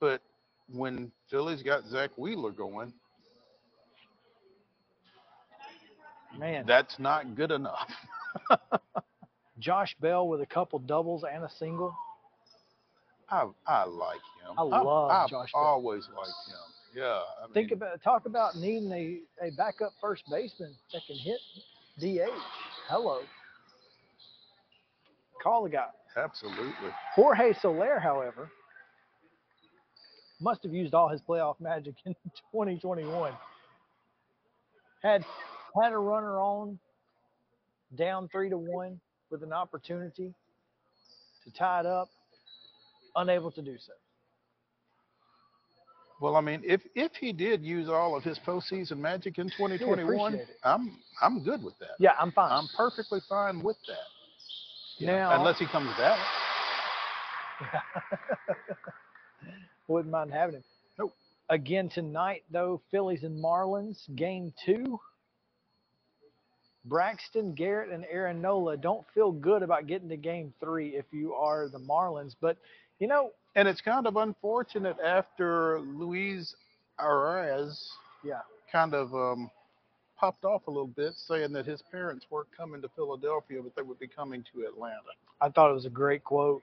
S2: But when Philly's got Zack Wheeler going,
S1: Man,
S2: that's not good enough. [laughs]
S1: Josh Bell with a couple doubles and a single.
S2: I I like him.
S1: I love
S2: I've
S1: Josh Bell.
S2: always liked him. Yeah. I
S1: Think about talk about needing a, a backup first baseman that can hit DH. Hello. Call the guy.
S2: absolutely.
S1: Jorge Soler, however, must have used all his playoff magic in [laughs] 2021. Had had a runner on, down three to one, with an opportunity to tie it up, unable to do so.
S2: Well, I mean, if if he did use all of his postseason magic in 2021. I'm I'm good with that.
S1: Yeah, I'm fine.
S2: I'm perfectly fine with that.
S1: now,
S2: Unless he comes back. [laughs]
S1: wouldn't mind having him.
S2: Nope.
S1: Again tonight, though, Phillies and Marlins, game two. Braxton, Garrett, and Aaron Nola don't feel good about getting to game three if you are the Marlins. But, you know,
S2: And it's kind of unfortunate after Luis Arraez
S1: yeah,
S2: kind of um, popped off a little bit, saying that his parents weren't coming to Philadelphia, but they would be coming to Atlanta.
S1: I thought it was a great quote.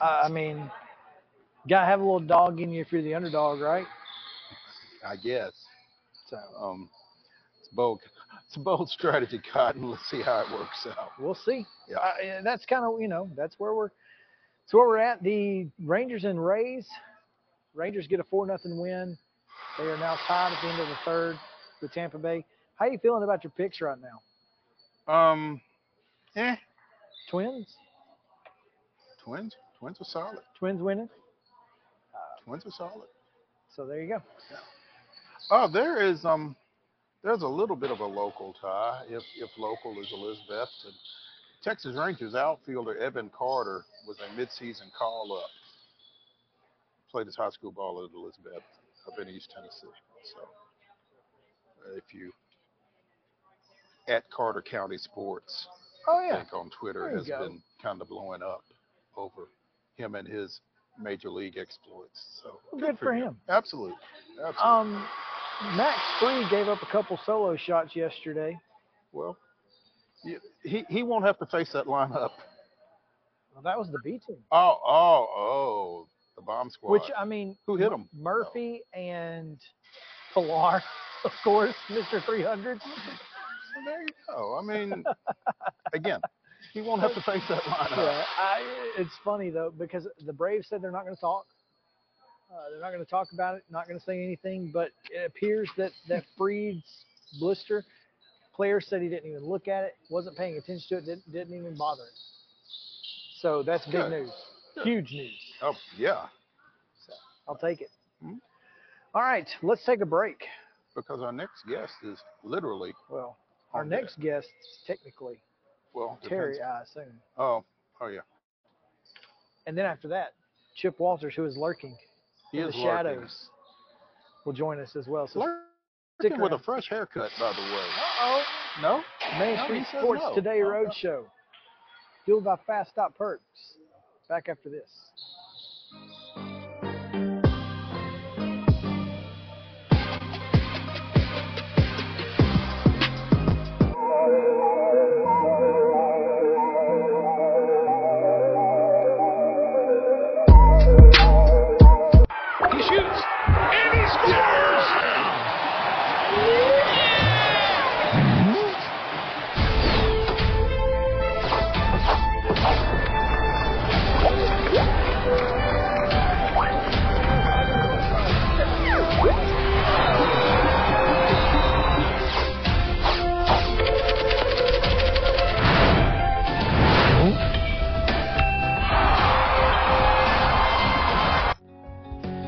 S1: I I mean, you got to have a little dog in you if you're the underdog, right?
S2: I guess.
S1: So
S2: Um, it's bold. It's a bold strategy, Cotton. Let's see how it works out.
S1: we'll see.
S2: Yeah.
S1: And that's kind of, you know, that's where we're, that's where we're at. The Rangers and Rays. Rangers get a 4 nothing win. They are now tied at the end of the third with Tampa Bay. How are you feeling about your picks right now?
S2: Um, eh,
S1: Twins?
S2: twins. Twins are solid.
S1: Twins winning?
S2: Twins are solid.
S1: So there you go.
S2: Oh, there is um, there's a little bit of a local tie. If if local is Elizabeth, and Texas Rangers outfielder Evan Carter was a midseason call up. Played his high school ball at Elizabeth up in East Tennessee. So uh, if you at Carter County Sports,
S1: Oh,
S2: I think on Twitter has
S1: go.
S2: been kind of blowing up over him and his major league exploits. So
S1: Well, good for him.
S2: Absolutely. Absolutely.
S1: Um, Max Fried gave up a couple solo shots yesterday.
S2: Well, he he won't have to face that lineup.
S1: Well, that was the B team.
S2: Oh, oh, oh, the bomb squad.
S1: Which I mean,
S2: Who hit 'em?
S1: Murphy and Pillar, [laughs] of course, Mr. 300.
S2: Well, there you go. I mean, [laughs] again, he won't have to face that lineup.
S1: Yeah, I, it's funny though because the Braves said they're not going to talk. Uh, they're not going to talk about it. Not going to say anything. But it appears that that Fried's blister player said he didn't even look at it, wasn't paying attention to it, didn't, didn't even bother him. So that's big
S2: Good.
S1: news,
S2: Good.
S1: huge news.
S2: Oh, yeah,
S1: I'll take it.
S2: Mhm.
S1: All right, let's take a break.
S2: because our next guest is literally
S1: Well, our next guest is technically
S2: well
S1: Terry,
S2: depends-
S1: I assume.
S2: Oh, oh yeah.
S1: And then after that, Chip Walters, who is lurking
S2: He
S1: in
S2: is
S1: the
S2: lurking.
S1: shadows, will join us as well. So stick
S2: with a fresh haircut, by the way.
S1: Uh-oh.
S2: No?
S1: Main
S2: No,
S1: Street Sports
S2: no.
S1: Today Roadshow. Fueled by Fast Stop Perks. Back after this.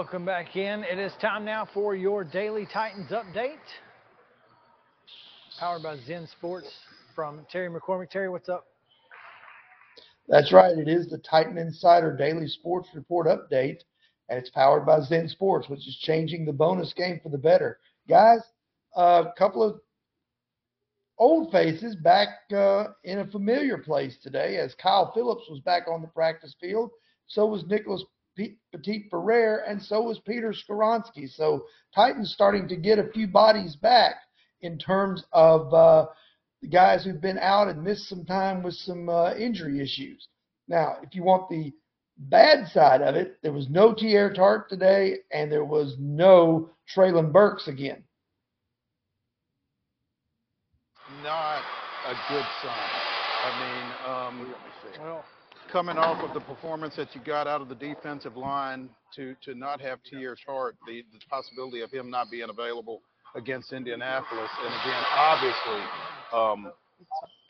S1: Welcome back in. It is time now for your daily Titans update. Powered by Zen Sports from Terry McCormick. Terry, what's up?
S7: That's right. It is the Titan Insider Daily Sports Report update, and it's powered by Zen Sports, which is changing the bonus game for the better. Guys, a couple of old faces back uh, in a familiar place today as Kyle Phillips was back on the practice field. So was Nicholas Petit-Frere, and so was Peter Skoronski. So Titans starting to get a few bodies back in terms of uh, the guys who've been out and missed some time with some uh, injury issues. Now, if you want the bad side of it, there was no Teair Tart today, and there was no Treylon Burks again.
S2: Not a good sign. I mean, um,
S1: Well,
S2: coming off of the performance that you got out of the defensive line to to not have Teair Tart, the, the possibility of him not being available against Indianapolis, and again, obviously, um,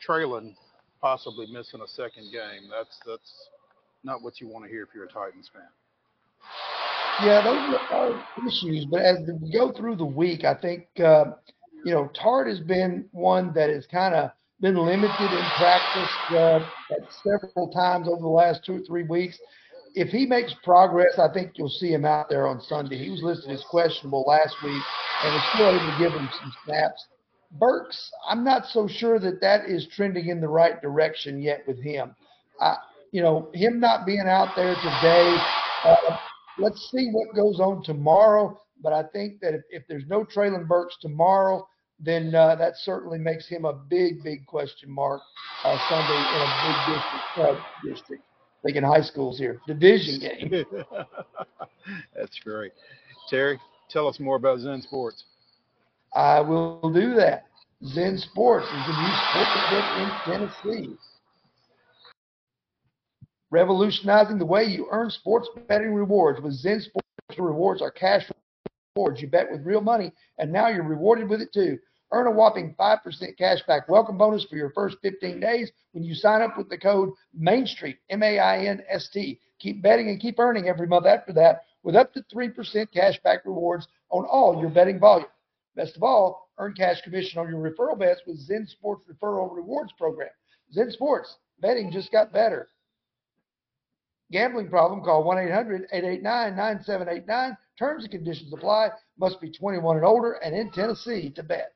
S2: Treylon possibly missing a second game. That's that's not what you want to hear if you're a Titans fan.
S7: Yeah, those are issues. But as we go through the week, I think uh, you know Tart has been one that is kind of been limited in practice uh, several times over the last two or three weeks. If he makes progress, I think you'll see him out there on Sunday. He was listed as questionable last week, and was still able to give him some snaps. Burks, I'm not so sure that that is trending in the right direction yet with him. I, you know, him not being out there today. Uh, let's see what goes on tomorrow. But I think that if, if there's no Treylon Burks tomorrow, then uh, that certainly makes him a big, big question mark uh, Sunday in a big district. Uh, district. Thinking high schools here, division game. [laughs]
S2: That's great. Terry, tell us more about Zen Sports.
S7: I will do that. Zen Sports is the new sports in Tennessee revolutionizing the way you earn sports betting rewards. With Zen Sports the Rewards are cash rewards. You bet with real money, and now you're rewarded with it too. Earn a whopping 5% cash back welcome bonus for your first 15 days when you sign up with the code MAINSTREET, M A I N S T. Keep betting and keep earning every month after that with up to 3% cash back rewards on all your betting volume. Best of all, earn cash commission on your referral bets with Zen Sports Referral Rewards Program. Zen Sports, betting just got better. Gambling problem, call 1 800 889 9789. Terms and conditions apply. Must be 21 and older and in Tennessee to bet.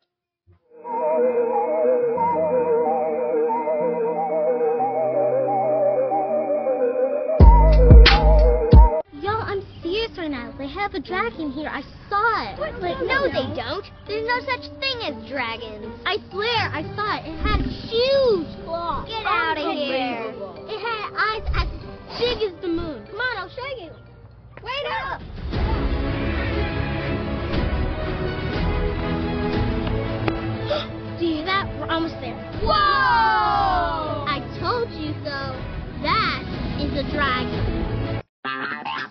S8: Have a dragon here. I saw it. Wait, no, they don't. There's no such thing as dragons. I swear, I saw it. It had huge claws. Get out of here. It had eyes as big as the moon. Come on, I'll show you. Wait up. [gasps] Do you hear that? We're almost there. Whoa! I told you so. That is a dragon.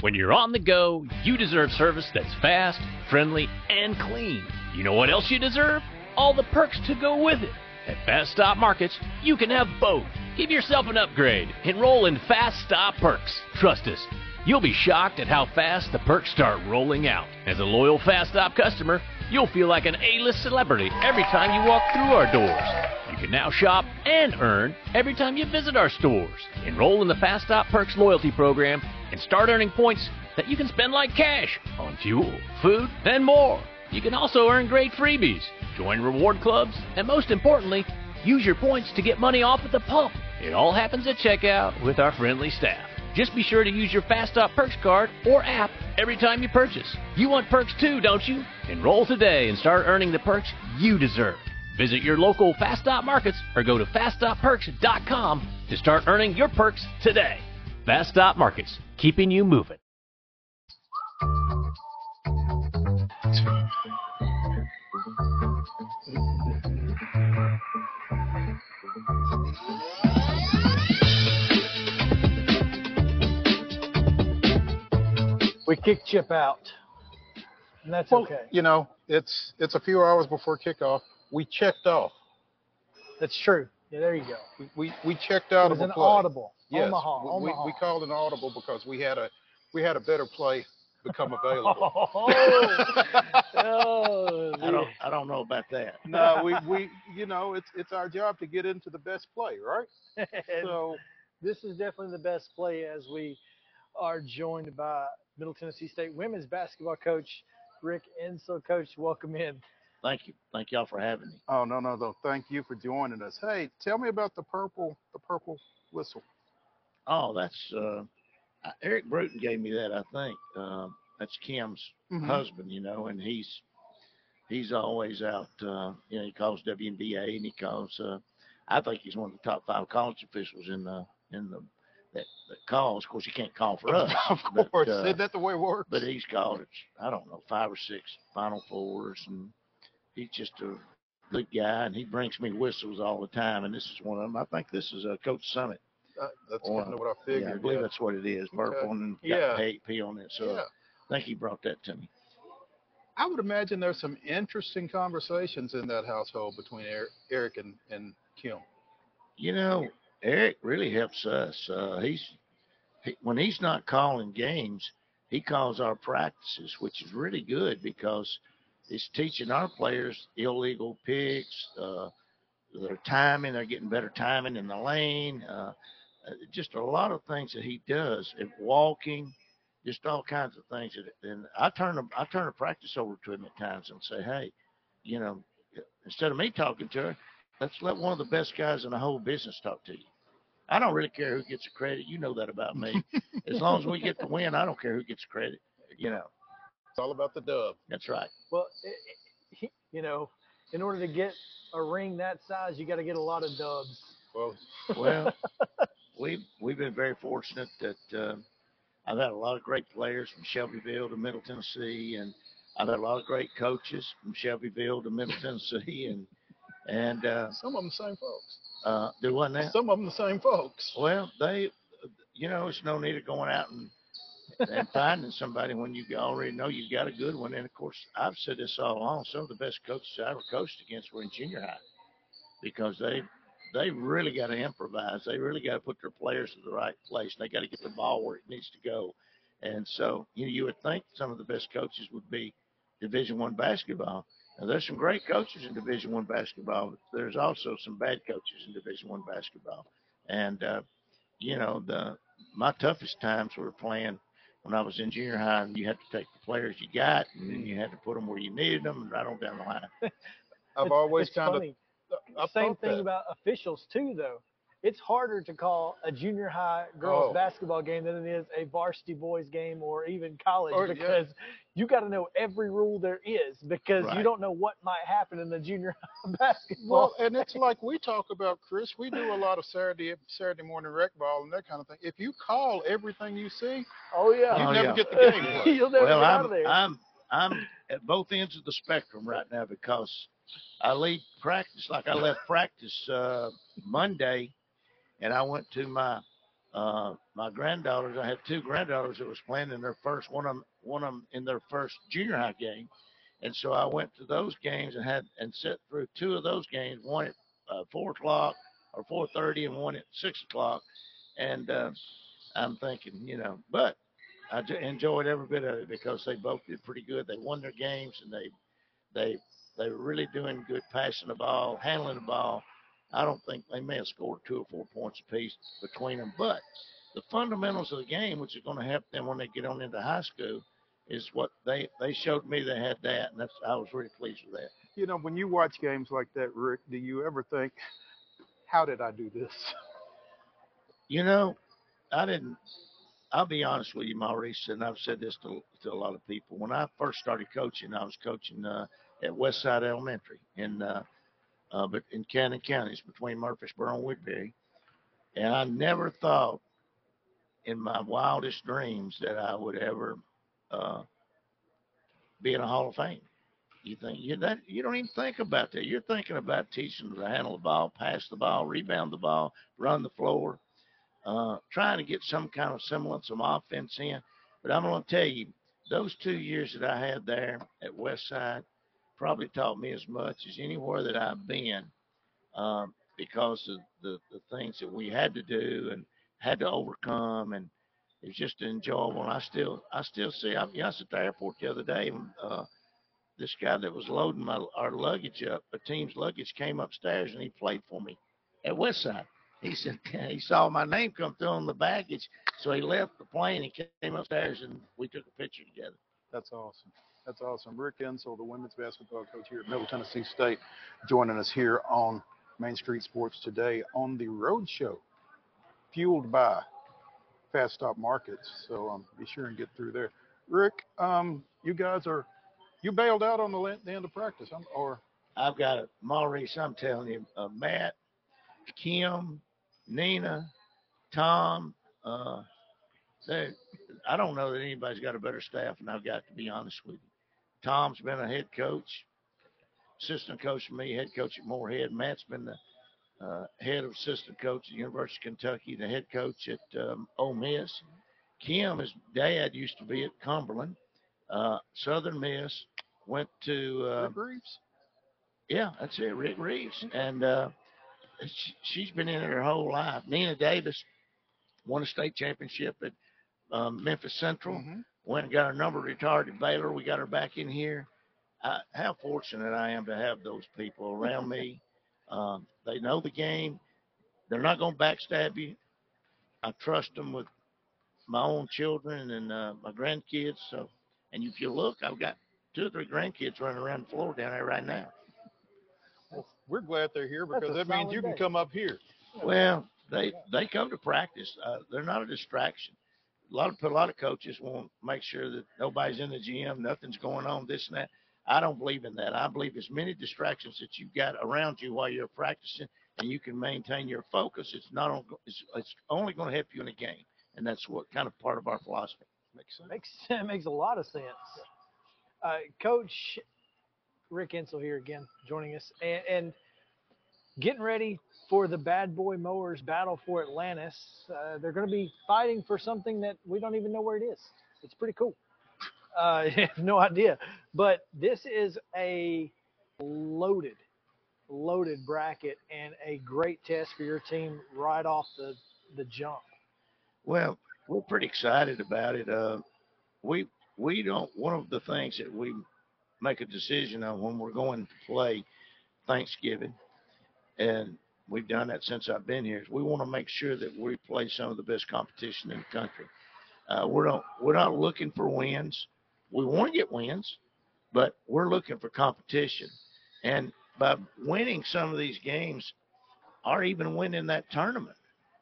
S9: When you're on the go, you deserve service that's fast, friendly, and clean. You know what else you deserve? All the perks to go with it. At Fast Stop Markets, you can have both. Give yourself an upgrade. Enroll in Fast Stop Perks. Trust us, you'll be shocked at how fast the perks start rolling out. As a loyal Fast Stop customer, you'll feel like an A-list celebrity every time you walk through our doors. You can now shop and earn every time you visit our stores. Enroll in the Fast Stop Perks loyalty program and start earning points that you can spend like cash on fuel, food, and more. You can also earn great freebies, join reward clubs, and most importantly, use your points to get money off at the pump. It all happens at checkout with our friendly staff. Just be sure to use your Fast Stop Perks card or app every time you purchase. You want perks too, don't you? Enroll today and start earning the perks you deserve. Visit your local Fast Stop markets or go to faststopperks.com to start earning your perks today. Fast Stop Markets, keeping you moving.
S1: We kicked Chip out, and that's
S2: Well,
S1: okay.
S2: you know, it's it's a few hours before kickoff. We checked off.
S1: That's true. Yeah, there you go.
S2: We we, we checked out
S1: It was
S2: of a
S1: an
S2: play.
S1: audible.
S2: Yes,
S1: Omaha,
S2: we, we-
S1: Omaha.
S2: We, called an audible because we had a we had a better play become available. [laughs]
S1: Oh, [laughs] oh,
S10: I don't I don't know about that.
S2: no, we, we you know it's it's our job to get into the best play, right? [laughs] So
S1: this is definitely the best play as we are joined by Middle Tennessee State women's basketball coach Rick Insell. Coach, welcome in.
S10: Thank you. Thank y'all for having me.
S2: oh no no no, thank you for joining us. Hey, tell me about the purple the purple whistle.
S10: Oh, that's uh, uh, Eric Brewton gave me that. I think um, that's Kim's
S2: Mhm.
S10: husband, you know, and he's he's always out. Uh, you know, he calls WNBA and he calls. Uh, I think he's one of the top five college officials in the in the that, that calls. Of course, he can't call for [laughs] us.
S2: of
S10: but,
S2: course,
S10: uh,
S2: isn't that the way it works?
S10: but he's called it. I don't know five or six Final Fours, and he's just a good guy, and he brings me whistles all the time. And this is one of them. I think this is a Coach Summitt.
S2: Uh, that's
S10: Or-
S2: kind of what I
S10: Yeah, I believe
S2: yeah.
S10: that's what it is. Purple
S2: Okay.
S10: and
S2: Yeah.
S10: got P, P on it. So
S2: Yeah.
S10: I think he brought that to me.
S2: I would imagine there's some interesting conversations in that household between Eric, Eric and, and Kim.
S10: You know, Eric really helps us. Uh, he's he, when he's not calling games, he calls our practices, which is really good because it's teaching our players illegal picks, uh, their timing. They're getting better timing in the lane. Uh, just a lot of things that he does, and walking, just all kinds of things. That, and I turn a, I turn a practice over to him at times and say, hey, you know, instead of me talking to her, let's let one of the best guys in the whole business talk to you. I don't really care who gets the credit. You know that about me. as long as we get the win, I don't care who gets credit. You know,
S2: It's all about the dub.
S10: that's right.
S1: Well, i i you know, in order to get a ring that size, you got to get a lot of dubs.
S2: Well,
S10: Well, we've we've been very fortunate that uh, I've had a lot of great players from Shelbyville to Middle Tennessee, and I've had a lot of great coaches from Shelbyville to Middle [laughs] Tennessee, and and uh,
S2: some of them the same folks.
S10: uh, do what now?
S2: Some of them the same folks.
S10: Well, they, you know, it's no need of going out and and [laughs] finding somebody when you already know you've got a good one. And of course, I've said this all along. Some of the best coaches I ever coached against were in junior high because they they really got to improvise. They really got to put their players in the right place. They got to get the ball where it needs to go. And so, you know, you would think some of the best coaches would be Division One basketball. Now, there's some great coaches in Division One basketball, but there's also some bad coaches in Division One basketball. And uh, you know, the my toughest times were playing when I was in junior high, and you had to take the players you got, and then you had to put them where you needed them, and right on down the line. [laughs]
S2: I've always
S1: it's
S2: kind
S1: funny.
S2: of I
S1: Same thing
S2: that.
S1: about officials too, though. It's harder to call a junior high girls
S2: Oh.
S1: basketball game than it is a varsity boys game or even college
S2: Or- yeah.
S1: because you got to know every rule there is because you don't know what might happen in the junior [laughs] high basketball.
S2: Well, and it's like we talk about, Chris. We do a lot of Saturday Saturday morning rec ball and that kind of thing. If you call everything you see,
S1: oh yeah,
S2: you
S10: Oh,
S2: never
S10: yeah.
S2: get the game. [laughs]
S1: You'll never
S10: well,
S1: get
S10: I'm,
S1: of there.
S10: I'm I'm at both ends of the spectrum right now because I leave practice like I left practice uh, Monday, and I went to my uh, my granddaughters. I had two granddaughters that was playing in their first one of them one of them in their first junior high game, and so I went to those games and had and sat through two of those games, one at uh, four o'clock or four thirty, and one at six o'clock, and uh, I'm thinking, you know, but I enjoyed every bit of it because they both did pretty good. They won their games and they they they were really doing good passing the ball, handling the ball. I don't think they may have scored two or four points apiece between them, but the fundamentals of the game, which is going to help them when they get on into high school, is what they they showed me they had that, and that's I was really pleased with that.
S2: You know, when you watch games like that, Rick, do you ever think, "How did I do this?"
S10: You know, I didn't. I'll be honest with you, Maurice, and I've said this to, to a lot of people. When I first started coaching, I was coaching uh, at Westside Elementary in uh, uh, but in Cannon County, it's between Murfreesboro and Woodbury, and I never thought in my wildest dreams that I would ever uh, be in a Hall of Fame. You think you that you don't even think about that. You're thinking about teaching them to handle the ball, pass the ball, rebound the ball, run the floor, uh, trying to get some kind of semblance of offense in. But I'm going to tell you, those two years that I had there at Westside probably taught me as much as anywhere that I've been um, because of the, the things that we had to do and had to overcome, and it was just enjoyable. And I still I still see. I, know, I was at the airport the other day, and uh, this guy that was loading my our luggage up, a team's luggage, came upstairs and he played for me at Westside. He said [laughs] he saw my name come through on the baggage, so he left the plane and came upstairs and we took a picture together.
S2: That's awesome. That's awesome. Rick Insell, the women's basketball coach here at Middle Tennessee State, joining us here on Main Street Sports today on the Road Show, fueled by Fast Stop Markets. So um, be sure and get through there. Rick, um, you guys are you bailed out on the, the end of practice, um, or
S10: I've got a Maurice, I'm telling you, uh, Matt, Kim, Nina, Tom. Uh, they, I don't know that anybody's got a better staff than I've got, to be honest with you. Tom's been a head coach, assistant coach for me, head coach at Morehead. Matt's been the uh, head of assistant coach at the University of Kentucky, the head coach at um, Ole Miss. Kim, his dad used to be at Cumberland, uh, Southern Miss. Went to uh,
S2: Rick Reeves?
S10: yeah, that's it, Rick Reeves, and uh, she, she's been in it her whole life. Nina Davis won a state championship at um, Memphis Central. Went and got her number retired at Baylor. We got her back in here. I, how fortunate I am to have those people around me. [laughs] Um, they know the game. They're not going to backstab you. I trust them with my own children and uh, my grandkids. So, and if you look, I've got two or three grandkids running around the floor down there right now.
S2: Well, we're glad they're here because that means
S10: solid
S2: you can come up here.
S10: Well, they they come to practice. Uh, they're not a distraction. A lot of a lot of coaches want to make sure that nobody's in the gym, nothing's going on, this and that. I don't believe in that. I believe as many distractions that you've got around you while you're practicing, and you can maintain your focus. It's not on, it's, it's only going to help you in a game, and that's what kind of part of our philosophy.
S2: Makes sense.
S1: Makes [laughs] makes a lot of sense. Uh, Coach Rick Insell here again, joining us, and, and getting ready for the Bad Boy Mowers battle for Atlantis. Uh, they're going to be fighting for something that we don't even know where it is. It's pretty cool. Uh, [laughs] no idea, but this is a loaded, loaded bracket and a great test for your team right off the the jump.
S10: Well, we're pretty excited about it. Uh, we we don't. One of the things that we make a decision on when we're going to play Thanksgiving, and we've done that since I've been here. Is we want to make sure that we play some of the best competition in the country. Uh, we're not we're not looking for wins. We want to get wins, but we're looking for competition. And by winning some of these games, or even winning that tournament,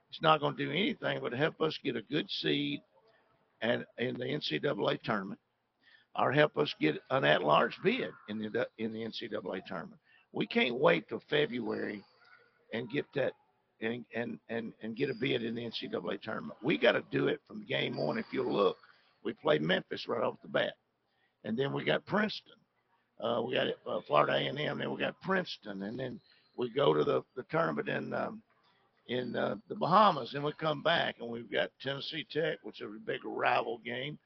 S10: it's not going to do anything but help us get a good seed and in the NCAA tournament, or help us get an at-large bid in the in the NCAA tournament. We can't wait till February and get that and and and, and get a bid in the NCAA tournament. We got to do it from game one. If you look, we played Memphis right off the bat, and then we got Princeton. Uh, we got uh, Florida A&M, then we got Princeton, and then we go to the, the tournament in um, in uh, the Bahamas, and we come back, and we've got Tennessee Tech, which is a big rival game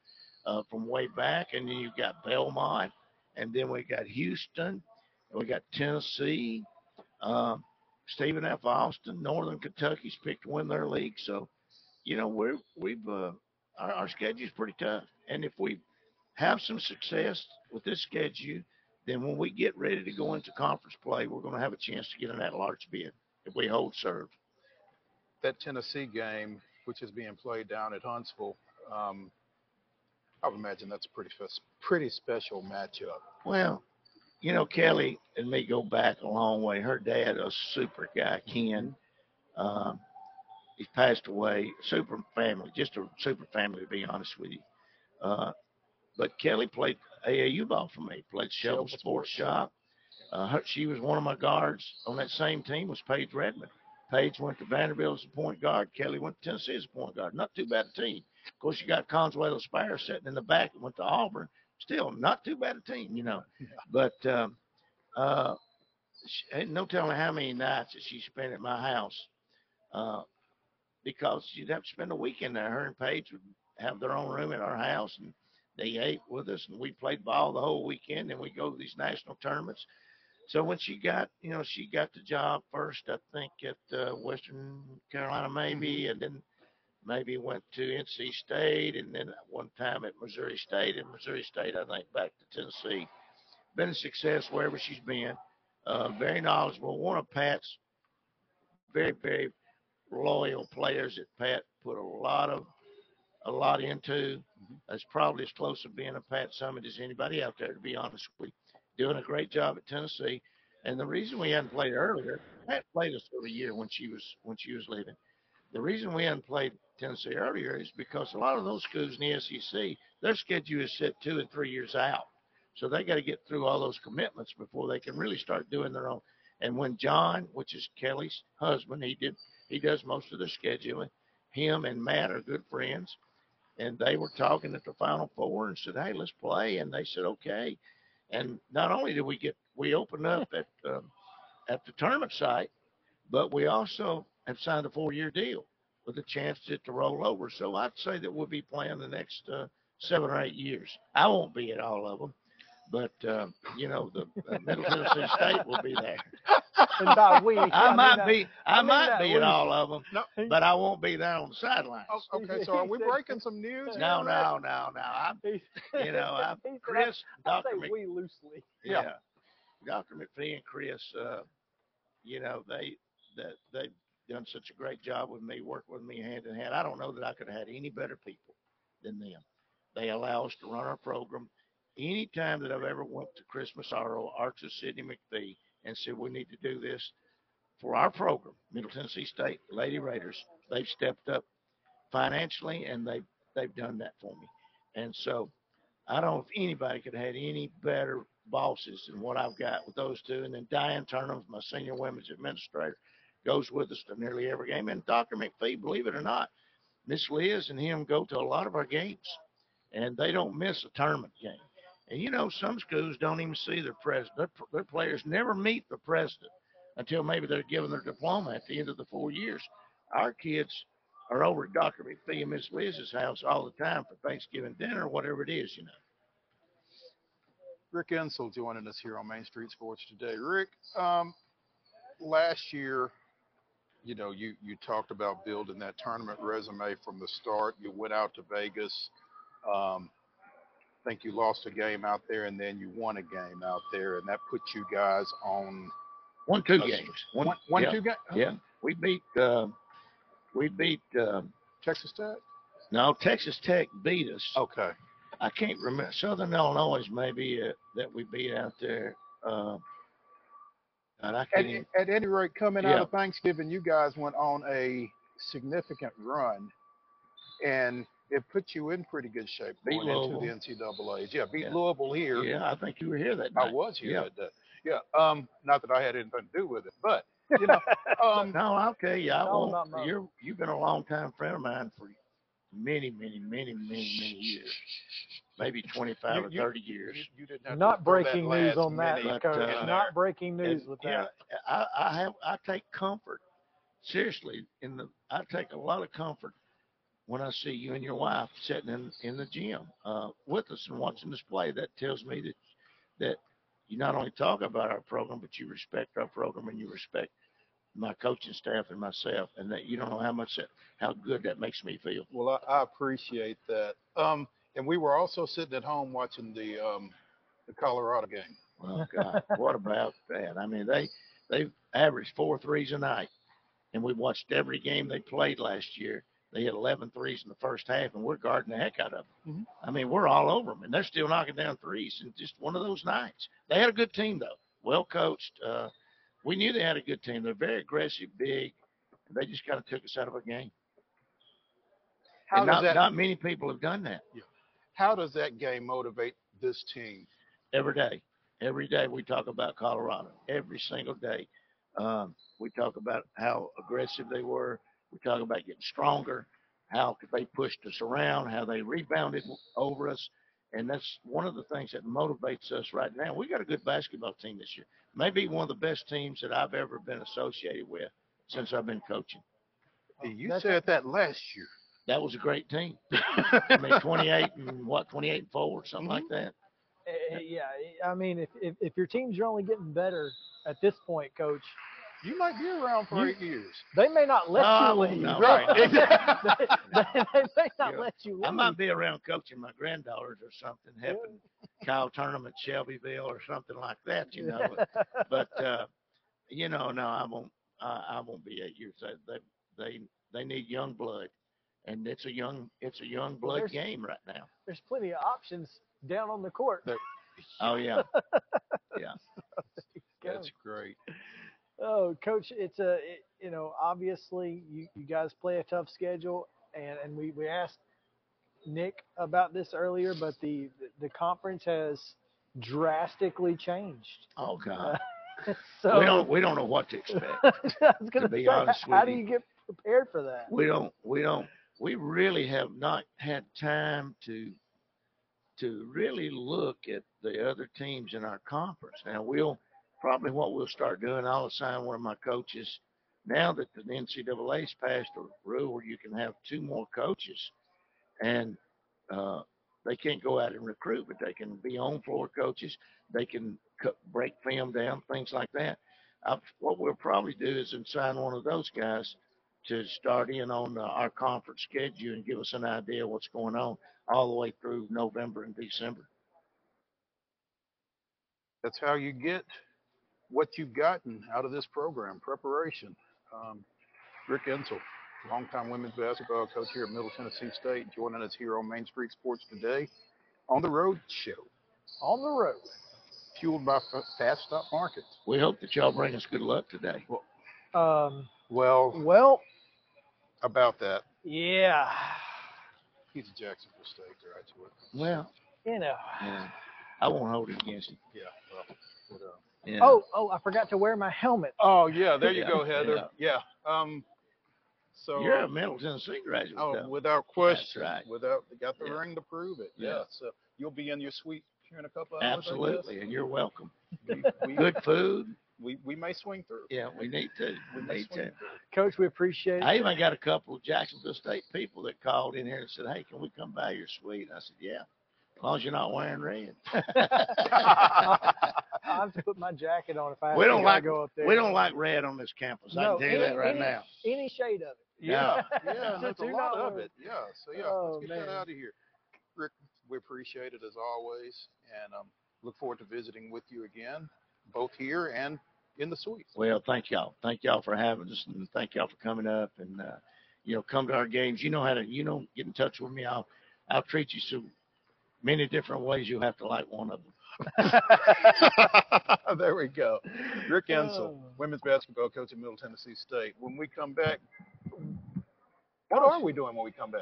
S10: uh, from way back, and then you've got Belmont, and then we got Houston, and we got Tennessee, um, Stephen F. Austin, Northern Kentucky's picked to win their league, so you know we're we've uh, our, our schedule's pretty tough, and if we have some success with this schedule, then when we get ready to go into conference play, we're going to have a chance to get in that large bid if we hold serve.
S2: That Tennessee game, which is being played down at Huntsville, um, I would imagine that's a pretty pretty special matchup.
S10: Well, you know, Kelly and me go back a long way. Her dad, a super guy, Ken. Um, he's passed away. Super family, just a super family, to be honest with you. Uh, but Kelly played AAU ball for me. Played Shelby Sports Shop. Uh, her, she was one of my guards on that same team. Was Paige Redmond. Paige went to Vanderbilt as a point guard. Kelly went to Tennessee as a point guard. Not too bad a team. Of course, you got Consuelo Spire sitting in the back that went to Auburn. Still, not too bad a team, you know. [laughs] But um, uh, she, no telling how many nights that she spent at my house uh, because she'd have to spend a weekend there. Her and Paige would have their own room at our house, and they ate with us, and we played ball the whole weekend. And we go to these national tournaments. So when she got, you know, she got the job first, I think at uh, Western Carolina maybe, and then maybe went to NC State, and then one time at Missouri State, and Missouri State, I think, back to Tennessee. Been a success wherever she's been. Uh, very knowledgeable. One of Pat's very, very loyal players that Pat put a lot of a lot into. That's probably as close to being a Pat Summitt as anybody out there, to be honest with you. Doing a great job at Tennessee. And the reason we hadn't played earlier, Pat played us every year when she was when she was leaving. The reason we hadn't played Tennessee earlier is because a lot of those schools in the SEC, their schedule is set two and three years out. So they got to get through all those commitments before they can really start doing their own. And when John, which is Kelly's husband, he did he does most of the scheduling. Him and Matt are good friends, and they were talking at the Final Four and said, "Hey, let's play." And they said, "Okay." And not only did we get we opened up at um, at the tournament site, but we also have signed a four-year deal with a chance to, to roll over. So I'd say that we'll be playing the next uh, seven or eight years. I won't be at all of them, but uh, you know the uh, Middle Tennessee State will be there.
S1: And by we, [laughs]
S10: I,
S1: I
S10: might
S1: that-
S10: be, I,
S1: I mean
S10: might be
S1: we.
S10: at all of them,
S2: No.
S10: but I won't be there on the sidelines.
S2: Oh, okay, so are we [laughs] breaking some news?
S10: No, no, no, no. I'm, [laughs] you know, I'm Chris,
S1: I
S10: Doctor
S1: say
S10: Mc,
S1: we loosely.
S10: yeah, Doctor McPhee and Chris. Uh, you know, they that they've done such a great job with me, working with me hand in hand. I don't know that I could have had any better people than them. They allow us to run our program. Anytime that I've ever went to Chris Massaro, Archer Sidney McPhee, and said we need to do this for our program, Middle Tennessee State Lady Raiders, they've stepped up financially and they've they've done that for me. And so I don't know if anybody could have had any better bosses than what I've got with those two. And then Diane Turnham, my senior women's administrator, goes with us to nearly every game. And Dr. McPhee, believe it or not, Miss Liz and him go to a lot of our games, and they don't miss a tournament game. And you know, some schools don't even see their president. Their, their players never meet the president until maybe they're given their diploma at the end of the four years. Our kids are over at Dr. McPhee and Miss Liz's house all the time for Thanksgiving dinner, whatever it is, you know.
S2: Rick Insell joining us here on Main Street Sports today. Rick, um, last year, you know, you you talked about building that tournament resume from the start. You went out to Vegas. Um, I think you lost a game out there, and then you won a game out there, and that put you guys on
S10: One two
S2: a-
S10: games.
S2: One, one
S10: yeah,
S2: two games.
S10: Yeah, we beat uh, we beat uh,
S2: Texas Tech.
S10: no Texas Tech beat us.
S2: Okay.
S10: I can't remember Southern Illinois maybe uh, that we beat out there. And I
S2: At,
S10: can't.
S2: at any rate, coming
S10: Yeah.
S2: out of Thanksgiving, you guys went on a significant run, and it put you in pretty good shape
S10: Beat
S2: going into the
S10: Louisville.
S2: NCAA's. Yeah, beat
S10: Yeah.
S2: Louisville here.
S10: yeah, I think you were here that day.
S2: I
S10: night.
S2: was here
S10: Yeah.
S2: that day. Yeah. Um, not that I had anything to do with it, but you know, [laughs] um,
S10: no, I'll tell you, I
S1: about
S10: won't. You're you've been a long time friend of mine for many, many, many, many, many years, maybe twenty five
S2: You-
S10: or
S2: you-
S10: thirty years.
S2: you, you didn't have
S1: Not
S2: throw that
S1: breaking news
S2: last
S1: on that,
S2: minute
S10: But,
S1: Coach.
S10: uh,
S1: Not breaking news
S10: And,
S1: with
S10: you know,
S1: that.
S10: I, I have I take comfort seriously in the I take a lot of comfort when I see you and your wife sitting in, in the gym uh, with us and watching us play. That tells me that that you not only talk about our program, but you respect our program and you respect my coaching staff and myself, and that you don't know how much that, how good that makes me feel.
S2: Well, I, I appreciate that. Um, and we were also sitting at home watching the um, the Colorado game.
S10: Oh God, what about that? I mean, they they averaged four threes a night, and we watched every game they played last year. They had 11 threes in the first half, and we're guarding the heck out of them.
S2: Mhm.
S10: I mean, we're all over them, and they're still knocking down threes. And just one of those nights. They had a good team though, well coached. Uh, we knew they had a good team. They're very aggressive, big. They just kind of took us out of a game.
S2: How
S10: and
S2: does
S10: not,
S2: that
S10: not many people have done that.
S2: How does that game motivate this team?
S10: every day. Every day we talk about Colorado. Every single day. Um, we talk about how aggressive they were. We talk about getting stronger, how they pushed us around, how they rebounded over us. And that's one of the things that motivates us right now. We got a good basketball team this year. Maybe one of the best teams that I've ever been associated with since I've been coaching.
S2: You
S1: That's-
S2: said that last year.
S10: That was a great team. [laughs] I mean, 28 and what, 28 and 4 or something like that.
S1: Eh, eh, Yeah, I mean, if, if if your teams are only getting better at this point, Coach,
S2: You might be around for
S1: You-
S2: eight years.
S1: They may not let
S10: Oh,
S1: you leave.
S10: no,
S1: right?
S10: right.
S1: they, [laughs] they- they may not
S10: Yeah.
S1: let you leave.
S10: I might be around coaching my granddaughters or something, helping Kyle Tournament, Shelbyville, or something like that, you know. But, but uh, you know, no, I won't. Uh, I won't be eight years. They, they they they need young blood, and it's a young it's a young blood
S1: there's-
S10: game right now.
S1: There's plenty of options down on the court.
S10: Oh yeah, [laughs] yeah.
S2: That's great.
S1: Oh, coach, it's a it, you know obviously you, you guys play a tough schedule, and and we we asked Nick about this earlier, but the the conference has drastically changed.
S10: Oh God, [laughs]
S1: so
S10: we don't we don't know what to expect. [laughs]
S1: I was gonna
S10: to be
S1: say,
S10: honest
S1: how
S10: with
S1: do
S10: you.
S1: you get prepared for that?
S10: we don't we don't we really have not had time to to really look at the other teams in our conference now we'll probably what we'll start doing. I'll assign one of my coaches. Now that the ncaa's passed a rule where you can have two more coaches and uh, they can't go out and recruit but they can be on floor coaches. They can break film down things like that. I, what we'll probably do is assign one of those guys to start in on our conference schedule and give us an idea of what's going on all the way through November and December.
S2: That's how you get what you've gotten out of this program, preparation. Um, Rick Insell, longtime women's basketball coach here at Middle Tennessee State, joining us here on Main Street Sports today on the Road Show,
S1: On the road.
S2: fueled by Fast Stop Markets.
S10: We hope that y'all bring us good luck today.
S1: Um,
S2: Well,
S1: well,
S2: about that,
S1: yeah,
S2: he's a Jacksonville State graduate.
S10: Well,
S1: you know.
S10: yeah, I won't hold it against you.
S2: Yeah, well, but, uh,
S10: Yeah.
S1: Oh, oh, I forgot to wear my helmet.
S2: Oh yeah, there you
S10: Yeah,
S2: go, Heather. Yeah. Um. So
S10: You're a Middle Tennessee graduate.
S2: Oh,
S10: though.
S2: without question.
S10: right.
S2: Without got the
S10: Yeah.
S2: ring to prove it.
S10: Yeah.
S2: Yeah. So you'll be in your suite here in a couple hours.
S10: Absolutely, and you're welcome.
S2: We, [laughs] we,
S10: Good food.
S2: We we may swing through.
S10: Yeah, we need to. We
S2: may
S10: need to.
S2: through.
S1: Coach, we appreciate it.
S10: I even got a couple of Jacksonville State people that called in here and said, "Hey, can we come by your suite?" I said, "Yeah, as long as you're not wearing red." [laughs] [laughs]
S1: I have to put my jacket on if I
S10: we don't like
S1: go up there.
S10: we don't like red on this campus. I
S1: No,
S10: can tell you
S1: any,
S10: that right
S1: any,
S10: now.
S1: Any shade of it.
S2: Yeah. Yeah. and There's a [laughs] lot of it. Yeah. So yeah,
S1: Oh,
S2: let's get that out of here. Rick, we appreciate it as always, and um, look forward to visiting with you again, both here and in the suite.
S10: Well, thank y'all. Thank y'all for having us, and thank y'all for coming up and uh, you know come to our games. You know how to you know get in touch with me. I'll I'll treat you so many different ways. You'll have to like one of them. [laughs]
S2: there we go. Rick
S1: Oh.
S2: Insell, women's basketball coach at Middle Tennessee State. When we come back, what are we doing when we come back?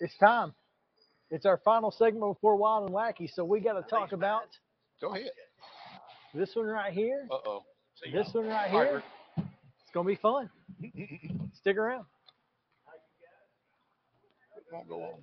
S1: It's time. It's our final segment before Wild and Wacky, so we got to talk about
S2: Go ahead.
S1: this one right here.
S2: Uh oh.
S1: This one right
S2: All right,
S1: here. It's gonna be fun. [laughs] Stick around.
S2: It won't go on.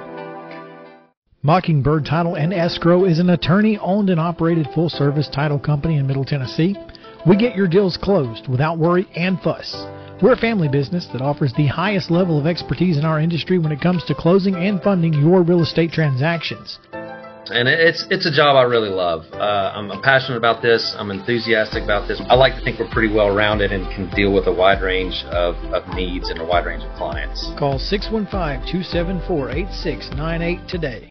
S6: Mockingbird Title and Escrow is an attorney owned and operated full service title company in Middle Tennessee. We get your deals closed without worry and fuss. We're a family business that offers the highest level of expertise in our industry when it comes to closing and funding your real estate transactions.
S4: and it's it's a job I really love. Uh, I'm passionate about this. I'm enthusiastic about this. I like to think we're pretty well rounded and can deal with a wide range of, of needs and a wide range of clients.
S6: Call 615-274-8698 today.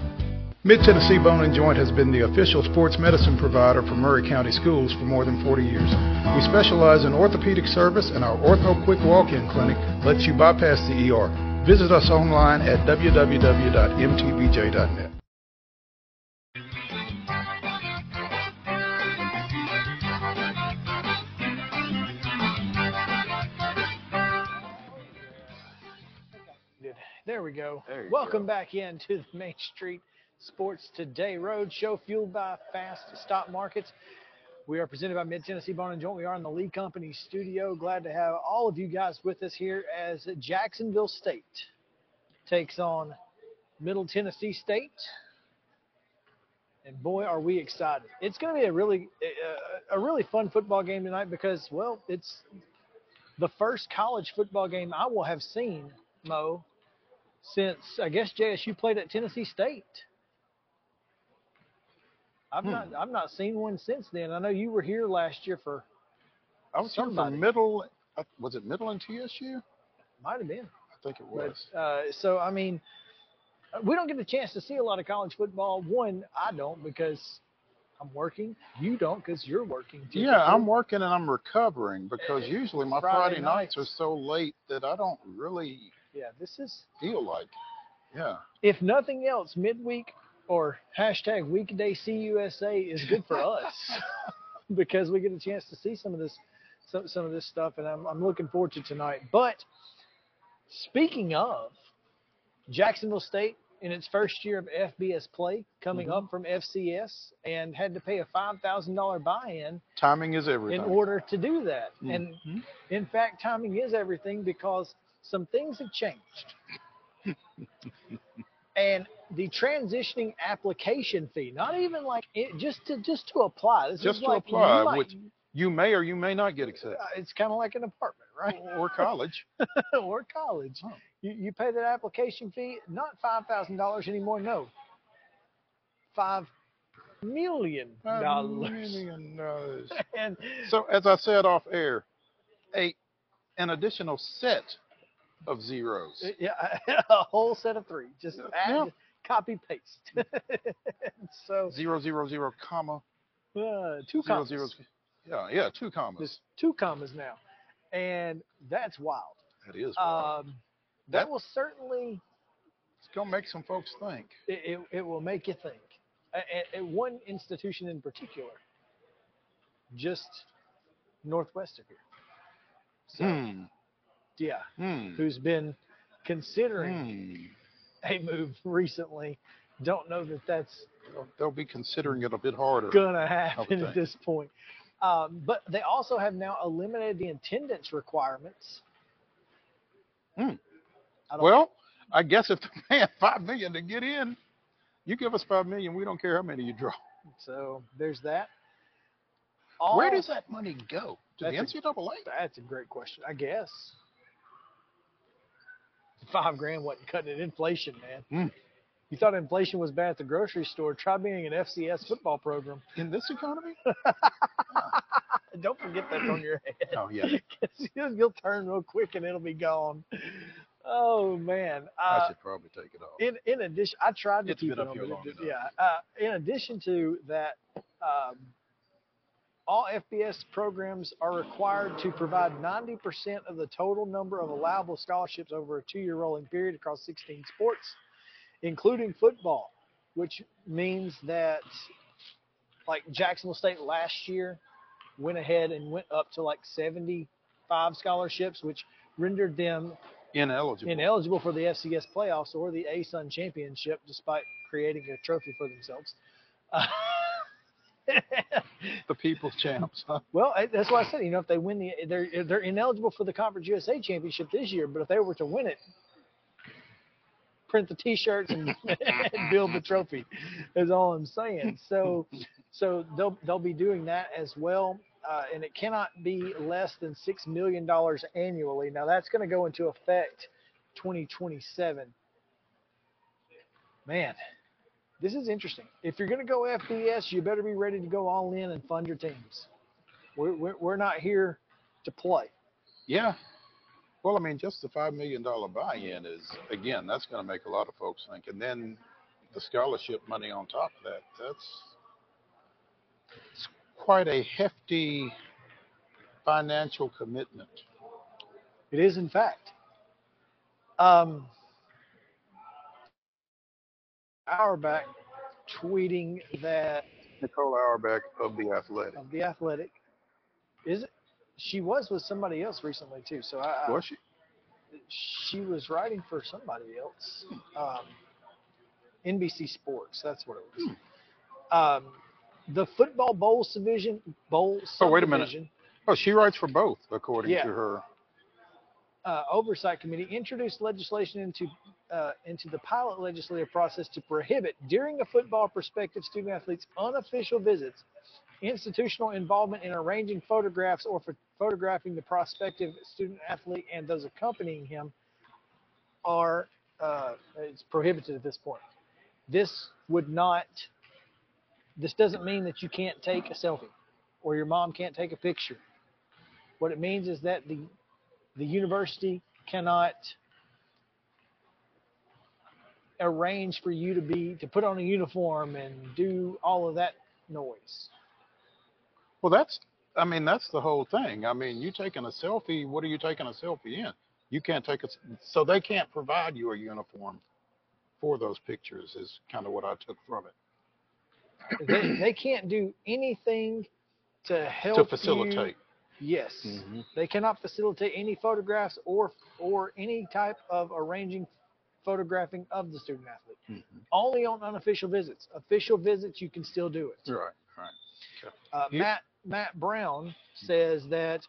S2: Mid Tennessee Bone and Joint has been the official sports medicine provider for Maury County Schools for more than 40 years. We specialize in orthopedic service, and our Ortho Quick Walk In Clinic lets you bypass the ER. Visit us online at www.mtbj.net.
S1: There we go.
S2: There you
S1: Welcome back into the Main Street Sports Today Road Show, fueled by Fast Stop Markets. We are presented by Mid Tennessee Bone and Joint. We are in the Lee Company studio. Glad to have all of you guys with us here as Jacksonville State takes on Middle Tennessee State. And boy, are we excited! It's going to be a really, a, a really fun football game tonight because, well, it's the first college football game I will have seen, Mo, since I guess JSU played at Tennessee State. I've
S2: Hmm.
S1: not I've not seen one since then. I know you were here last year for
S2: I was here
S1: Somebody.
S2: from Middle. uh, Was it Middle and TSU?
S1: might have been.
S2: I think it
S1: But
S2: was.
S1: uh, so I mean, we don't get the chance to see a lot of college football. One, I don't because I'm working. You don't because you're working.
S2: Yeah, I'm working and I'm recovering because usually my
S1: Friday
S2: Friday, nights are so late that I don't really
S1: Yeah, this is
S2: feel like. Yeah.
S1: if nothing else, midweek or hashtag weekday CUSA is good for us [laughs] because we get a chance to see some of this some, some of this stuff, and I'm, I'm looking forward to tonight. But speaking of Jacksonville State in its first year of FBS play, coming
S2: Mhm.
S1: up from FCS, and had to pay a five thousand dollar buy-in
S2: Timing is everything.
S1: in order to do that.
S2: Mhm.
S1: And in fact, timing is everything because some things have changed. [laughs] and the transitioning application fee, not even like it, just to just to apply. This
S2: Just
S1: is
S2: to
S1: like you
S2: apply,
S1: might-
S2: which you may or you may not get accepted.
S1: uh, it's kind of like an apartment, right?
S2: Or college.
S1: or college. [laughs]
S2: Oh.
S1: You, you pay that application fee, not five thousand dollars anymore. No, five million dollars.
S2: million dollars. [laughs]
S1: and
S2: So as I said off air, a an additional set of zeros.
S1: Uh, Yeah, [laughs] a whole set of three. Just add,
S2: Yeah.
S1: Copy, paste. [laughs] so
S2: Zero zero zero comma
S1: uh, two
S2: zero
S1: commas.
S2: zero. Yeah, yeah, two commas.
S1: There's two commas now, and that's wild.
S2: that is. wild.
S1: Um, that,
S2: That-
S1: will certainly
S2: it's gonna make some folks think.
S1: it, it, it will make you think. At, at one institution in particular, just northwest of here. So
S2: Hmm.
S1: yeah,
S2: Hmm.
S1: who's been considering
S2: Hmm. [laughs]
S1: a move recently. Don't know that that's
S2: They'll, be considering it a bit harder.
S1: gonna happen at this point. Um, but they also have now eliminated the attendance requirements.
S2: Hmm.
S1: I
S2: Well, I guess if they're paying [laughs] five million to get in, you give us five million, we don't care how many you draw.
S1: So there's that.
S2: Where does that money go? To the
S1: That's a-
S2: NCAA?
S1: That's a great question. I guess [laughs] five grand wasn't cutting it. Inflation, man.
S2: Hmm.
S1: You thought inflation was bad at the grocery store? Try being an FCS football program.
S2: In this economy? [laughs] [laughs]
S1: Don't forget that's on your head.
S2: Oh yeah.
S1: you'll, you'll turn real quick and it'll be gone. Oh man.
S2: I
S1: Uh,
S2: should probably take it off.
S1: in in addition, I tried to
S2: It's
S1: keep it
S2: up
S1: on,
S2: here long enough.
S1: yeah. Uh, in addition to that, um, all FBS programs are required to provide 90% of the total number of allowable scholarships over a two-year rolling period across 16 sports, including football, which means that, like Jacksonville State last year, went ahead and went up to like 75 scholarships, which rendered them
S2: Ineligible.
S1: ineligible for the FCS playoffs or the ASUN championship, despite creating a trophy for themselves. Uh, [laughs] [laughs]
S2: the people's champs. Huh?
S1: well, that's why I said, you know, if they win the, they're they're ineligible for the Conference USA championship this year, but if they were to win it, print the T-shirts and, [laughs] and build the trophy. Is all I'm saying. So, so they'll they'll be doing that as well, uh, and it cannot be less than six million dollars annually. Now that's going to go into effect 2027. Man, this is interesting. If you're going to go FBS, you better be ready to go all in and fund your teams. We're, we're, not here to play.
S2: Yeah. Well, I mean, just the five million dollar buy-in is again, that's going to make a lot of folks think, and then the scholarship money on top of that. That's it's quite a hefty financial commitment.
S1: It is, in fact. Um, Auerbach tweeting that
S2: Nicole Auerbach of the Athletic.
S1: of the Athletic is it? She was with somebody else recently too. So I,
S2: Was she?
S1: she was writing for somebody else. Um, NBC Sports. That's what it was. Um, the football bowl division bowl
S2: Oh, wait a minute. Oh, she writes for both, according
S1: Yeah.
S2: to her.
S1: Uh, oversight committee introduced legislation into uh, into the pilot legislative process to prohibit during a football prospective student athletes unofficial visits, institutional involvement in arranging photographs or photographing the prospective student athlete and those accompanying him are uh, it's prohibited at this point. This would not. This doesn't mean that you can't take a selfie or your mom can't take a picture. What it means is that the the university cannot arrange for you to be to put on a uniform and do all of that noise.
S2: Well, that's. I mean, that's the whole thing. I mean, you taking a selfie. What are you taking a selfie in? You can't take a. So they can't provide you a uniform for those pictures. Is kind of what I took from it.
S1: They, they can't do anything to help
S2: to facilitate.
S1: Yes,
S2: Mhm.
S1: they cannot facilitate any photographs or or any type of arranging photographing of the student athlete.
S2: Mm-hmm.
S1: Only on unofficial visits. Official visits, you can still do it.
S2: Right. Right. Okay.
S1: Uh,
S2: You-
S1: Matt Matt Brown says that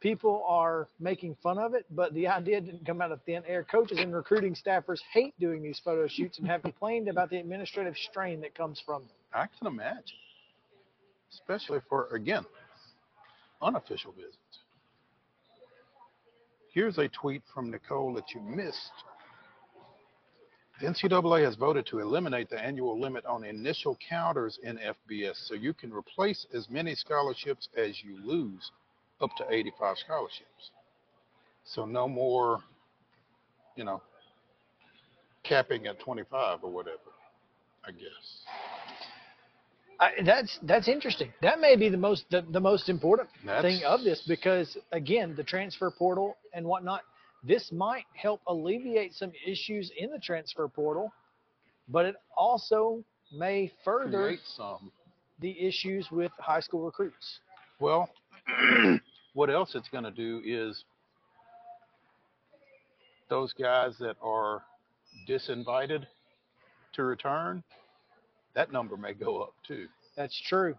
S1: people are making fun of it, but the idea didn't come out of thin air. Coaches and recruiting staffers hate doing these photo shoots and have complained about the administrative strain that comes from them.
S2: I can imagine, especially for again unofficial visits. Here's a tweet from Nicole that you missed. The NCAA has voted to eliminate the annual limit on initial counters in FBS, so you can replace as many scholarships as you lose, up to 85 scholarships. So no more, you know, capping at 25 or whatever. I guess.
S1: I, that's that's interesting. That may be the most the, the most important
S2: That's-
S1: thing of this because again, the transfer portal and whatnot. This might help alleviate some issues in the transfer portal, but it also may further
S2: some.
S1: the issues with high school recruits.
S2: Well, [clears throat] what else it's going to do is those guys that are disinvited to return, that number may go up too.
S1: That's true.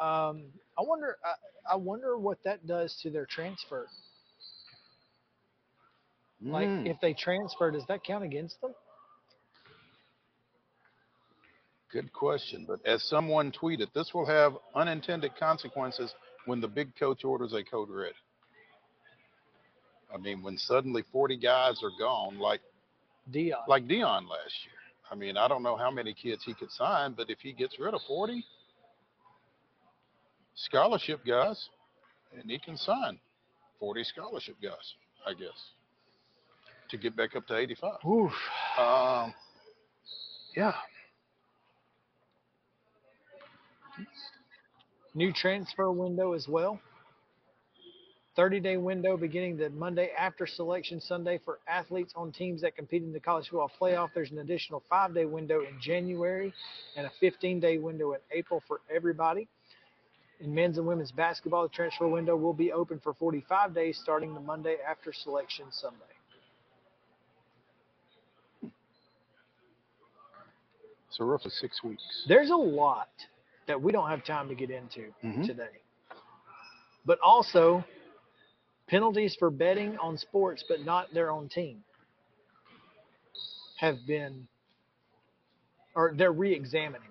S1: Um, I wonder. I, I wonder what that does to their transfer. Like,
S2: Mm.
S1: if they transfer, does that count against them?
S2: Good question. But as someone tweeted, this will have unintended consequences when the big coach orders a code red. I mean, when suddenly 40 guys are gone, like
S1: Deion.
S2: like Deion last year. I mean, I don't know how many kids he could sign, but if he gets rid of 40 scholarship guys, and he can sign 40 scholarship guys, I guess. to get back up to 85.
S1: Oof.
S2: Um, yeah.
S1: New transfer window as well. 30 day window beginning the Monday after selection Sunday for athletes on teams that compete in the college football playoff. There's an additional five day window in January and a 15 day window in April for everybody. In men's and women's basketball, the transfer window will be open for 45 days starting the Monday after selection Sunday.
S2: So roughly six weeks.
S1: There's a lot that we don't have time to get into
S2: Mhm.
S1: today. But also penalties for betting on sports but not their own team have been or they're re-examining.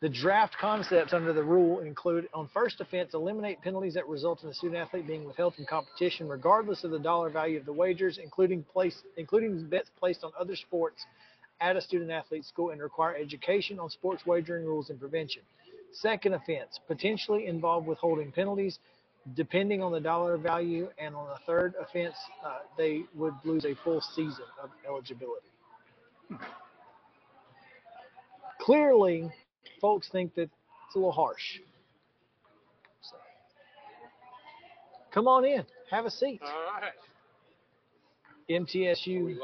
S1: The draft concepts under the rule include on first offense eliminate penalties that result in a student athlete being withheld from competition regardless of the dollar value of the wagers including place including bets placed on other sports at a student athlete school and require education on sports wagering rules and prevention. Second offense, potentially involve withholding penalties depending on the dollar value, and on the third offense, uh, they would lose a full season of eligibility. Clearly, folks think that it's a little harsh. So, come on in, have a seat.
S5: All right.
S1: MTSU.
S2: We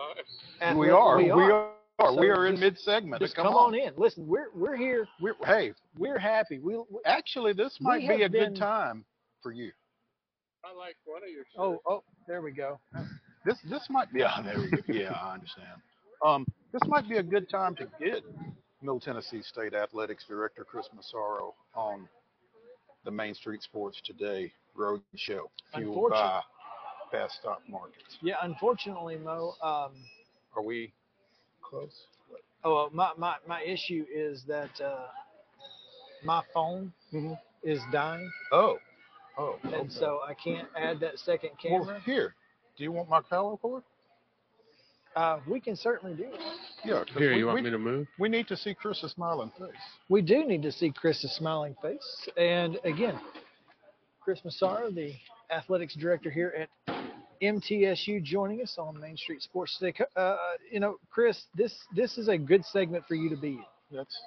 S1: athlete-
S2: are.
S1: We
S2: We
S1: are.
S2: are.
S1: So
S2: we are in
S1: just-
S2: mid segment.
S1: Just come, on. in. Listen, we're we're here.
S2: We're, hey,
S1: We're happy. We, we
S2: actually, this might be a
S1: been-
S2: good time for you.
S5: I like one of your
S1: oh oh there we go.
S2: This this might be. Yeah, there we go. Yeah, I understand. Um, this might be a good time to get Middle Tennessee State Athletics Director Chris Massaro on the Main Street Sports Today Road Show, fueled by Fast Stop Markets.
S1: Yeah, unfortunately, Mo. Um,
S2: Are we close?
S1: oh, my, my my issue is that uh, my phone is dying,
S2: Oh, oh.
S1: and
S2: okay.
S1: so I can't add that second camera.
S2: Well, here, do you want my power cord?
S1: Uh, we can certainly do it.
S2: Yeah. 'cause
S11: Here,
S2: we,
S11: you want
S2: we,
S11: me to move?
S2: We need to see Chris's smiling face.
S1: We do need to see Chris's smiling face, and again, Chris Massaro, the athletics director here at MTSU, joining us on Main Street Sports today. Uh, you know, Chris, this this is a good segment for you to be in.
S2: That's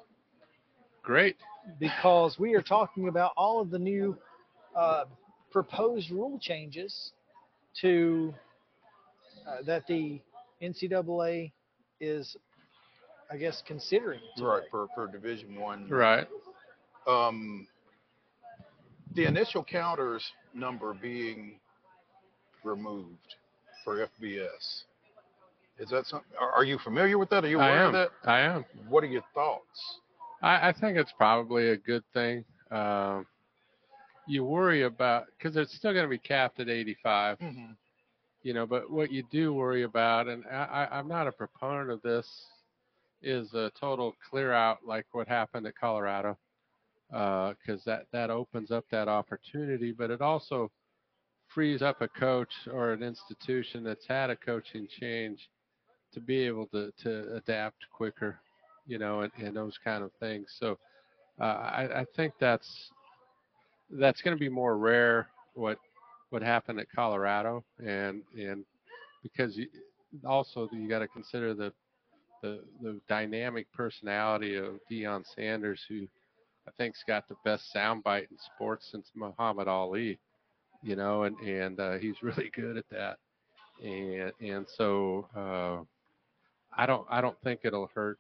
S11: Great.
S1: because we are talking about all of the new uh, proposed rule changes to uh, that the NCAA is, I guess, considering.
S2: right for for Division One.
S11: Right.
S2: Um, the initial counters number being removed for FBS. Is that something? Are are you familiar with that? Are you
S11: I
S2: aware
S11: am.
S2: of that?
S11: I am.
S2: What are your thoughts?
S11: I, I think it's probably a good thing. Um, you worry about because it's still going to be capped at 85.
S2: Mm-hmm.
S11: You know, but what you do worry about, and I, I'm not a proponent of this, is a total clear out like what happened at Colorado, because that that opens up that opportunity, but it also frees up a coach or an institution that's had a coaching change to be able to, to adapt quicker, you know, and, and those kind of things. So uh, I, I think that's that's going to be more rare what what happened at Colorado, and and because you, also you got to consider the, the the dynamic personality of Deion Sanders, who I think's got the best soundbite in sports since Muhammad Ali, you know, and and uh, he's [laughs] really good at that, and and so uh, I don't I don't think it'll hurt.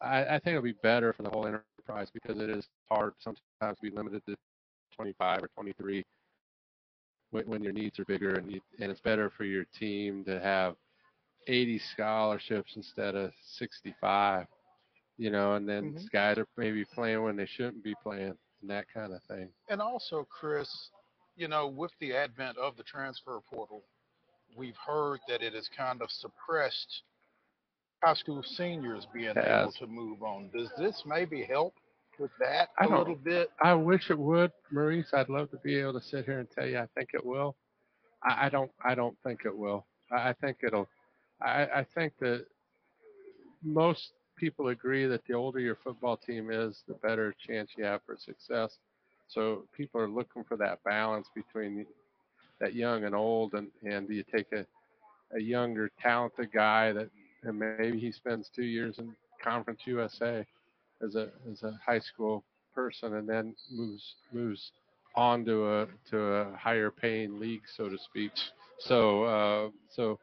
S11: I, I think it'll be better for the whole enterprise because it is hard sometimes to be limited to 25 or 23 when, when your needs are bigger, and you, and it's better for your team to have 80 scholarships instead of 65. You know, and then
S2: Mhm.
S11: guys are maybe playing when they shouldn't be playing, and that kind of thing.
S2: And also, Chris, you know, with the advent of the transfer portal, we've heard that it has kind of suppressed high school seniors being able to move on. Does this maybe help with that
S11: I
S2: a
S11: don't-
S2: little bit?
S11: I wish it would, Maurice. I'd love to be able to sit here and tell you I think it will. I, I don't. I don't think it will. I, I think it'll. I, I think that most people agree that the older your football team is, the better chance you have for success. So people are looking for that balance between that young and old, and and do you take a a younger, talented guy that, and maybe he spends two years in Conference USA as a as a high school person, and then moves moves on to a to a higher paying league, so to speak. So uh, so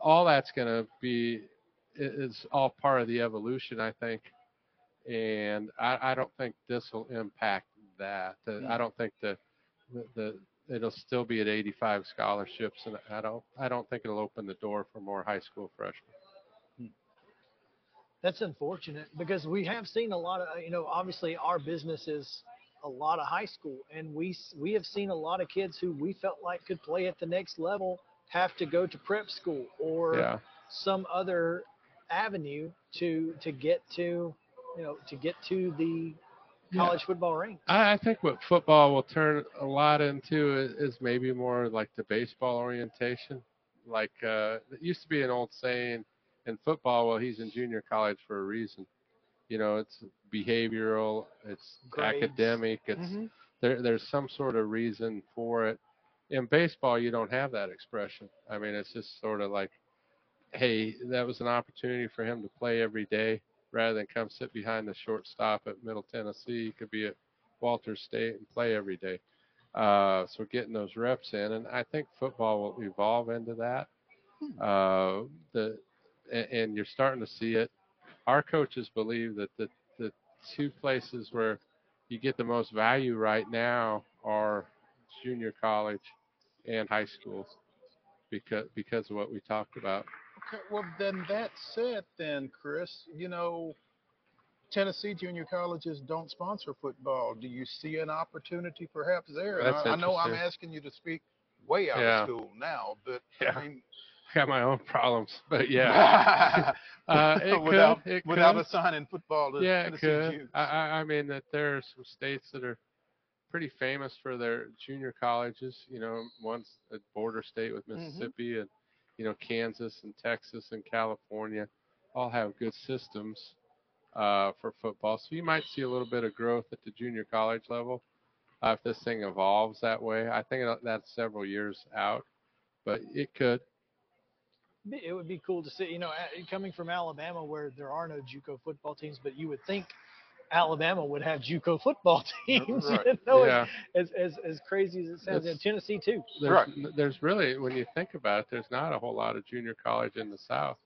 S11: all that's going to be is all part of the evolution, I think. And I, I don't think this will impact that. Uh, I don't think the, the the it'll still be at 85 scholarships, and I don't I don't think it'll open the door for more high school freshmen.
S1: That's unfortunate because we have seen a lot of, you know, obviously our business is a lot of high school, and we we have seen a lot of kids who we felt like could play at the next level have to go to prep school or
S11: Yeah.
S1: some other avenue to to get to, you know, to get to the college football ring.
S11: I, I think what football will turn a lot into is, is maybe more like the baseball orientation. Like uh, it used to be an old saying in football, well, he's in junior college for a reason. You know, it's behavioral, it's
S1: Grades.
S11: academic, it's
S1: Mhm.
S11: there. There's some sort of reason for it. In baseball, you don't have that expression. I mean, it's just sort of like, hey, that was an opportunity for him to play every day rather than come sit behind the shortstop at Middle Tennessee. He could be at Walters State and play every day. Uh, so getting those reps in, and I think football will evolve into that. Uh, the and, and you're starting to see it. Our coaches believe that the the two places where you get the most value right now are junior college and high schools because because of what we talked about.
S2: Okay, well then that said, then Chris, you know, Tennessee junior colleges don't sponsor football. Do you see an opportunity perhaps there?
S11: That's
S2: I, I know I'm asking you to speak way out
S11: Yeah.
S2: of school now, but
S11: Yeah.
S2: I mean,
S11: I got my own problems, but yeah, [laughs] uh, it [laughs]
S2: without
S11: could, it
S2: without
S11: could.
S2: assigning football to
S11: yeah, it could. I, I mean that there are some states that are pretty famous for their junior colleges. You know, one's a border state with
S2: Mm-hmm.
S11: Mississippi, and you know Kansas and Texas and California all have good systems uh, for football. So you might see a little bit of growth at the junior college level uh, if this thing evolves that way. I think that's several years out, but it could.
S1: Be- It would be cool to see, you know, coming from Alabama where there are no JUCO football teams, but you would think Alabama would have JUCO football [laughs] teams.
S11: Right.
S1: You know,
S11: Yeah.
S1: as, as as crazy as it sounds.
S11: It's-
S1: And Tennessee too.
S11: There's, there's really, when you think about it, there's not a whole lot of junior college in the South.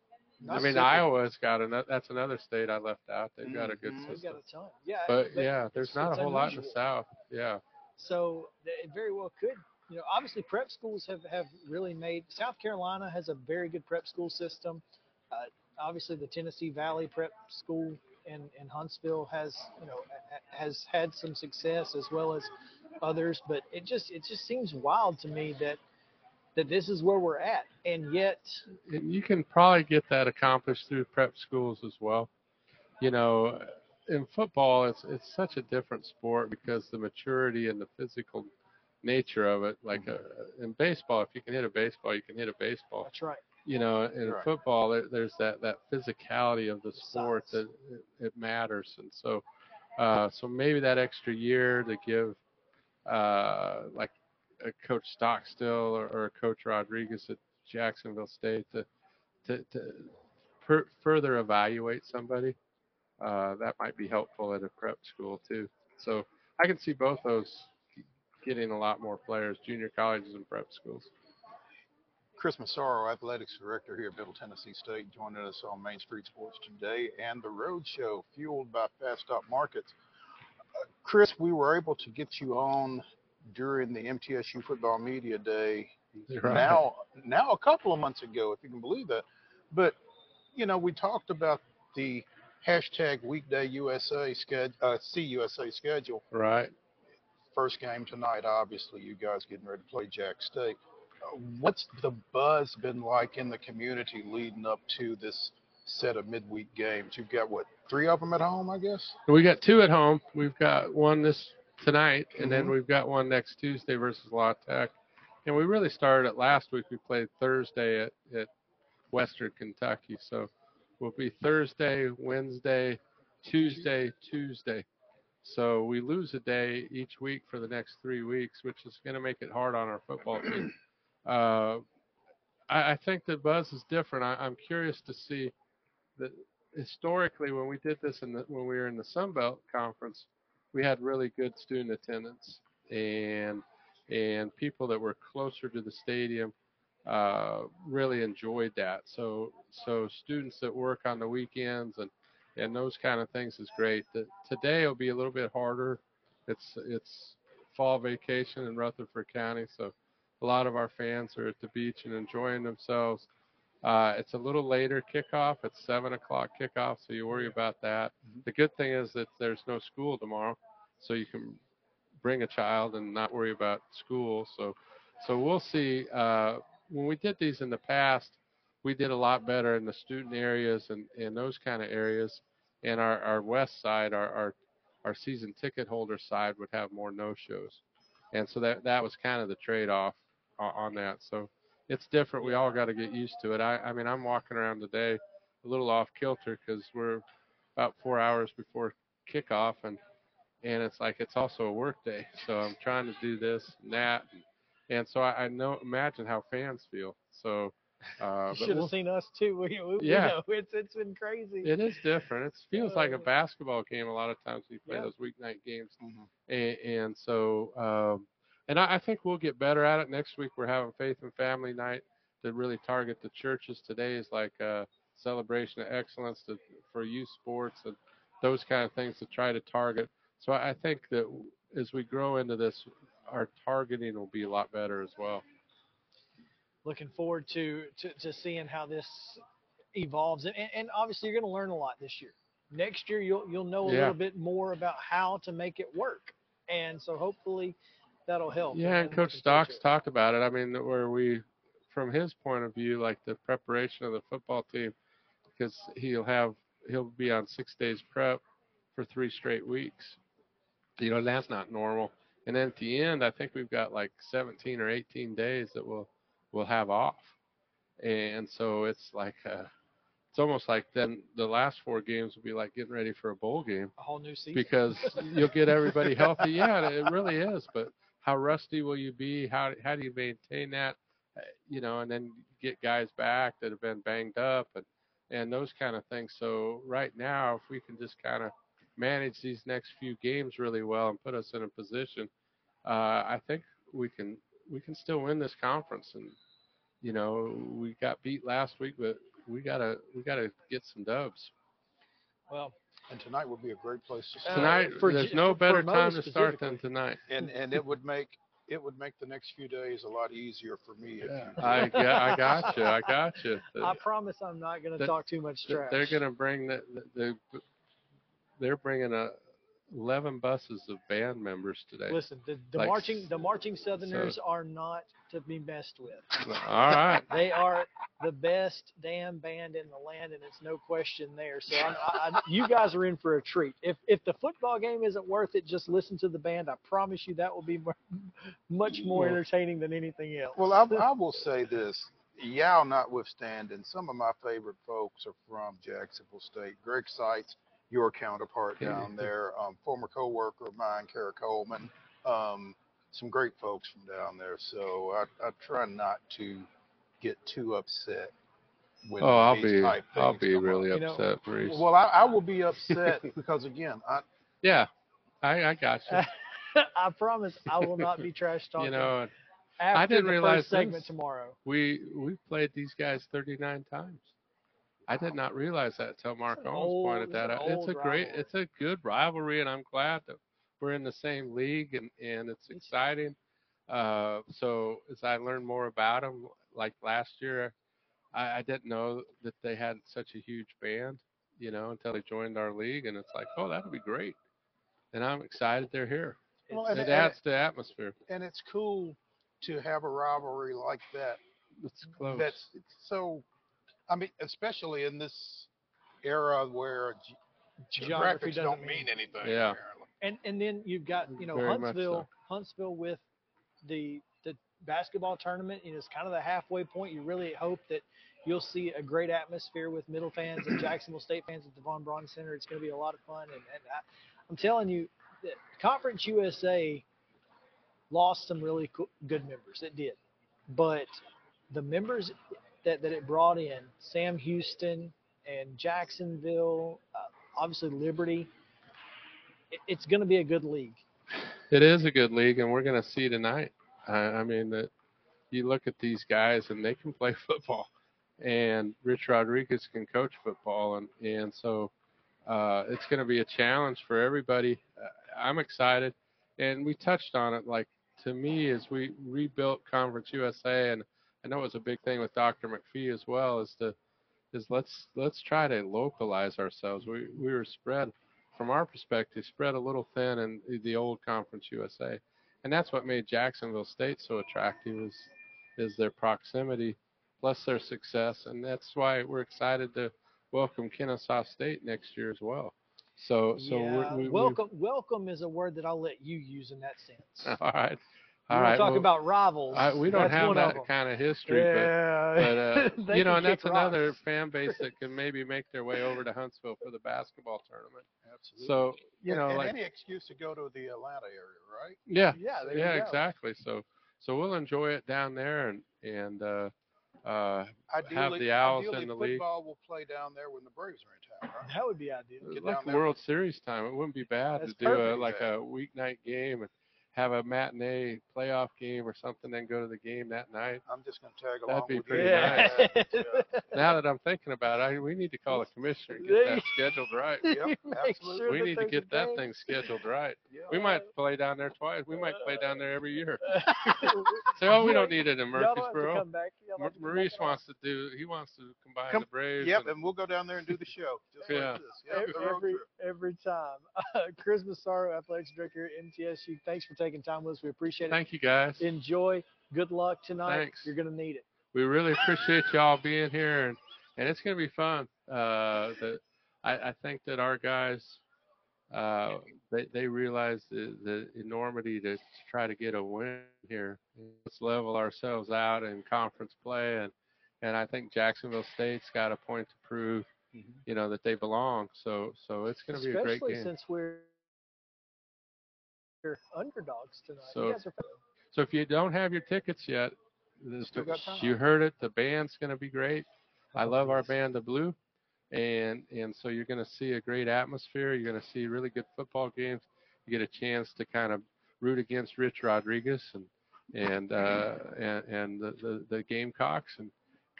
S11: I mean,
S1: Mississippi.
S11: Iowa's got another. That's another state I left out. They've got a good mm-hmm.
S1: They've
S11: system.
S1: got a ton. Yeah,
S11: But yeah, there's not a whole lot in the. South. Yeah.
S1: So th- it very well could. You know, obviously prep schools have, have really made. South Carolina has a very good prep school system. Uh, obviously, the Tennessee Valley Prep School in, in Huntsville has you know has had some success as well as others. But it just it just seems wild to me that that this is where we're at, and yet
S11: you can probably get that accomplished through prep schools as well. You know, in football, it's it's such a different sport because the maturity and the physical nature of it. Like uh, in baseball, if you can hit a baseball, you can hit a baseball.
S1: that's right.
S11: you know, in
S1: Right.
S11: football, there, there's that that physicality of the sport that it, it matters, and so uh, so maybe that extra year to give uh, like a coach Stockstill or, or a coach Rodriguez at Jacksonville State to to, to per, further evaluate somebody, uh, that might be helpful at a prep school too. So I can see both those getting a lot more players, junior colleges and prep schools.
S2: Chris Massaro, athletics director here at Middle Tennessee State, joining us on Main Street Sports today and the Road Show, fueled by Fast Stop Markets. Uh, Chris, we were able to get you on during the MTSU Football Media Day.
S11: Right.
S2: Now, now a couple of months ago, if you can believe that. But you know, we talked about the hashtag Weekday USA schedule, uh, CUSA schedule.
S11: Right.
S2: First game tonight, obviously, you guys getting ready to play Jack State. Uh, what's the buzz been like in the community leading up to this set of midweek games? You've got what three of them at home, I guess.
S11: We got two at home. We've got one this tonight, and then
S2: Mhm.
S11: we've got one next Tuesday versus La Tech. And we really started it last week. We played Thursday at, at Western Kentucky. So we'll be Thursday, Wednesday, Tuesday, Tuesday. So we lose a day each week for the next three weeks, which is going to make it hard on our football team. [clears throat] Uh, I, I think the buzz is different. I, I'm curious to see that historically when we did this in the, when we were in the Sun Belt Conference, we had really good student attendance and and people that were closer to the stadium uh, really enjoyed that. So so students that work on the weekends and and those kind of things is great. That today will be a little bit harder. It's it's fall vacation in Rutherford County, so a lot of our fans are at the beach and enjoying themselves. Uh, it's a little later kickoff. It's seven o'clock kickoff, so you worry about that. The good thing is that there's no school tomorrow, so you can bring a child and not worry about school. So, so we'll see. Uh, when we did these in the past, we did a lot better in the student areas and, and those kind of areas. And our, our west side, our, our our season ticket holder side would have more no shows. And so that that was kind of the trade off on that. So it's different. We all got to get used to it. I, I mean, I'm walking around today a little off kilter because we're about four hours before kickoff, and and it's like it's also a work day. [laughs] So I'm trying to do this and that, and, and so I, I know imagine how fans feel. So uh,
S1: you should have
S11: we'll-
S1: seen us too. [laughs] We, we, we
S11: Yeah.
S1: know it's it's been crazy.
S11: it is different. It feels like a basketball game a lot of times when you play
S1: Yeah.
S11: those weeknight games, and, and so um, and I, I think we'll get better at it next week. We're having Faith and Family Night to really target the churches. Today is like a celebration of excellence to, for youth sports and those kind of things to try to target. So I I think that as we grow into this, our targeting will be a lot better as well.
S1: Looking forward to, to to seeing how this evolves, and, and- obviously you're going to learn a lot this year. Next year you'll you'll know a
S11: Yeah.
S1: little bit more about how to make it work, and so hopefully that'll help.
S11: Yeah, and Coach
S1: looking forward to
S11: Stocks talked about it. I mean, where we, from his point of view, like the preparation of the football team, because he'll have he'll be on six days prep for three straight weeks. You know, that's not normal. And then at the end, I think we've got like 17 or 18 days that we'll we'll have off, and so it's like uh, it's almost like then the last four games will be like getting ready for a bowl game
S1: a whole new season
S11: because [laughs] you'll get everybody healthy. Yeah, it really is. But how rusty will you be? How how do you maintain that? Uh, You know, and then get guys back that have been banged up and and those kind of things. So right now, if we can just kind of manage these next few games really well and put us in a position, uh, I think we can we can still win this conference. And you know, we got beat last week, but we gotta we gotta get some dubs.
S1: Well,
S2: and tonight would be a great place to
S1: Uh,
S2: start.
S11: Tonight, there's no better time to start than tonight.
S2: and and it would make it would make the next few days a lot easier for me. If you
S11: I got, I got you. I got you. [laughs]
S1: I promise I'm not going to
S11: the-
S1: talk too much
S11: The-
S1: trash.
S11: They're going to bring the, the, the they're bringing a 11 buses of band members today.
S1: Listen, the, the
S11: Like,
S1: marching the marching Southerners
S11: so-
S1: are not to be messed with.
S11: All right. [laughs]
S1: They are the best damn band in the land, and it's no question there. So I'm, I, I, you guys are in for a treat. If if the football game isn't worth it, just listen to the band. I promise you that will be more, [laughs] much more
S2: Well-
S1: entertaining than anything else.
S2: Well, I, I will say this, Yao notwithstanding, some of my favorite folks are from Jacksonville State. Greg Seitz, your counterpart down there, um, former coworker of mine, Kara Coleman, um, some great folks from down there. So I, I try not to get too upset when
S11: Oh, I'll be I'll be
S2: come up.
S11: really
S1: You know,
S11: upset,
S2: Well, I, I will be upset [laughs] because again, I,
S11: yeah, I I got you. [laughs]
S1: I promise I will not be trash talking.
S11: you know,
S1: after
S11: I didn't
S1: the
S11: realize
S1: first segment tomorrow.
S11: we we played these guys 39 times. I did not realize that until Mark Owens
S1: old-
S11: pointed that
S1: it's
S11: out. It's a great,
S1: rivalry.
S11: it's a good rivalry, and I'm glad that we're in the same league, and and it's exciting. Uh, so as I learned more about them, like last year, I, I didn't know that they had such a huge band, you know, until they joined our league, and it's like, oh, that'd be great, and I'm excited they're here.
S2: Well,
S11: it
S2: and- and-
S11: adds to the atmosphere.
S2: and it's cool to have a rivalry like that.
S11: It's close.
S2: That's it's so. I mean, especially in this era where ge-
S1: Geography
S2: geographics
S1: doesn't
S2: don't
S1: mean-
S2: mean anything.
S11: Yeah.
S1: And and then you've got mm, you know
S11: Very much
S1: Huntsville, Huntsville with the the basketball tournament. You know, it's kind of the halfway point. You really hope that you'll see a great atmosphere with Middle fans and Jacksonville State fans at the Von Braun Center. It's going to be a lot of fun. And, and I, I'm telling you, Conference USA lost some really co- good members. It did, but the members that, that it brought in, Sam Houston and Jacksonville, uh, obviously Liberty, it, it's going to be a good league.
S11: It is a good league, and we're going to see tonight. I, I mean that you look at these guys, and they can play [laughs] football, and Rich Rodriguez can coach football, and and so uh, it's going to be a challenge for everybody. Uh, I'm excited, and we touched on it. Like to me, as we rebuilt Conference USA, and I know it was a big thing with Dr. McPhee as well, is to is let's let's try to localize ourselves. We we were spread from our perspective, spread a little thin in the old Conference USA, and that's what made Jacksonville State so attractive is is their proximity plus their success, and that's why we're excited to welcome Kennesaw State next year as well. So so
S1: yeah,
S11: we, we,
S1: welcome welcome is a word that I'll let you use in that sense. [laughs]
S11: All right.
S1: You
S11: All
S1: want
S11: right.
S1: to talk
S11: well,
S1: about rivals?
S11: I, we don't
S1: that's
S11: have
S1: one of
S11: that kind of history,
S1: Yeah.
S11: but, but uh, [laughs] you know, and that's
S1: kick
S11: another fan base that can maybe make their way over to Huntsville for the basketball tournament.
S2: Absolutely.
S11: So you
S2: And-
S11: know,
S2: and
S11: like
S2: any excuse to go to the Atlanta area, right?
S11: yeah,
S1: Yeah, there you
S11: yeah,
S1: go.
S11: exactly. So so we'll enjoy it down there and and uh, uh, have the Owls
S2: ideally
S11: in the league.
S2: football will play down there when the Braves are in town, right?
S1: That would be ideal.
S2: Get
S11: like
S2: down there.
S11: World Series time, it wouldn't be bad
S1: That's
S11: to do a, like a weeknight game and have a matinee playoff game or something, then go to the game that night.
S2: I'm just going to tag along.
S11: That'd be
S2: with
S11: pretty
S2: you.
S11: nice.
S2: Yeah. [laughs]
S11: Now that I'm thinking about it, I, we need to call the commissioner and get that [laughs] scheduled right.
S2: Yep, absolutely.
S1: sure
S11: we need to get that
S1: game.
S11: thing scheduled right. [laughs]
S2: Yeah.
S11: We might play down there twice. We might play down there every year.
S1: Say,
S11: Say, oh, we don't need it in
S1: Y'all don't have to
S11: Murfreesboro.
S1: come
S11: Mar-
S1: have to come
S11: Maurice
S1: back
S11: wants to do. He wants to combine
S2: Come-
S11: the Braves.
S2: Yep,
S11: and-
S2: and we'll go down there and do the show. Just
S11: Yeah.
S2: like this. Yep,
S1: Every, every,
S2: trip.
S1: every time. Chris Massaro, Athletics Director at MTSU, thanks for taking time with us. We appreciate it.
S11: Thank you guys.
S1: Enjoy. Good luck tonight.
S11: Thanks.
S1: You're going to need it.
S11: we really appreciate y'all being here and, and it's going to be fun uh the, I, I think that our guys uh they, they realize the, the enormity to try to get a win here let's level ourselves out in conference play and and i think jacksonville state's got a point to prove you know that they belong so so it's going to be a great game.
S1: Especially since we're underdogs tonight.
S11: So-
S1: you
S11: so if you don't have your tickets yet this-
S2: Still got time.
S11: you heard it the band's going to be great I love our band, The Blue, and and so you're going to see a great atmosphere. You're going to see really good football games. You get a chance to kind of root against Rich Rodriguez and and uh, [laughs] and, and the, the the Gamecocks, and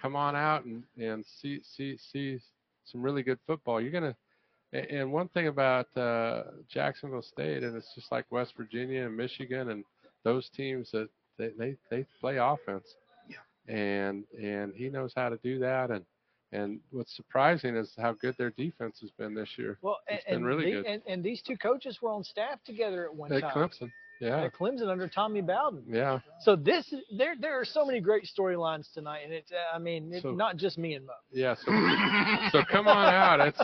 S11: come on out and and see see see some really good football. You're gonna and one thing about uh, Jacksonville State, and it's just like West Virginia and Michigan and those teams that they they, they play offense and and he knows how to do that and and what's surprising is how good their defense has been this year
S1: Well, and,
S11: It's been really
S1: the-
S11: good.
S1: and, and these two coaches were on staff together at one
S11: at
S1: time.
S11: Clemson. Yeah,
S1: At Clemson under Tommy Bowden.
S11: yeah.
S1: So this there there are so many great storylines tonight, and it's uh, I mean it's
S11: So-
S1: not just me and Mo.
S11: Yeah, so, so come on out. It's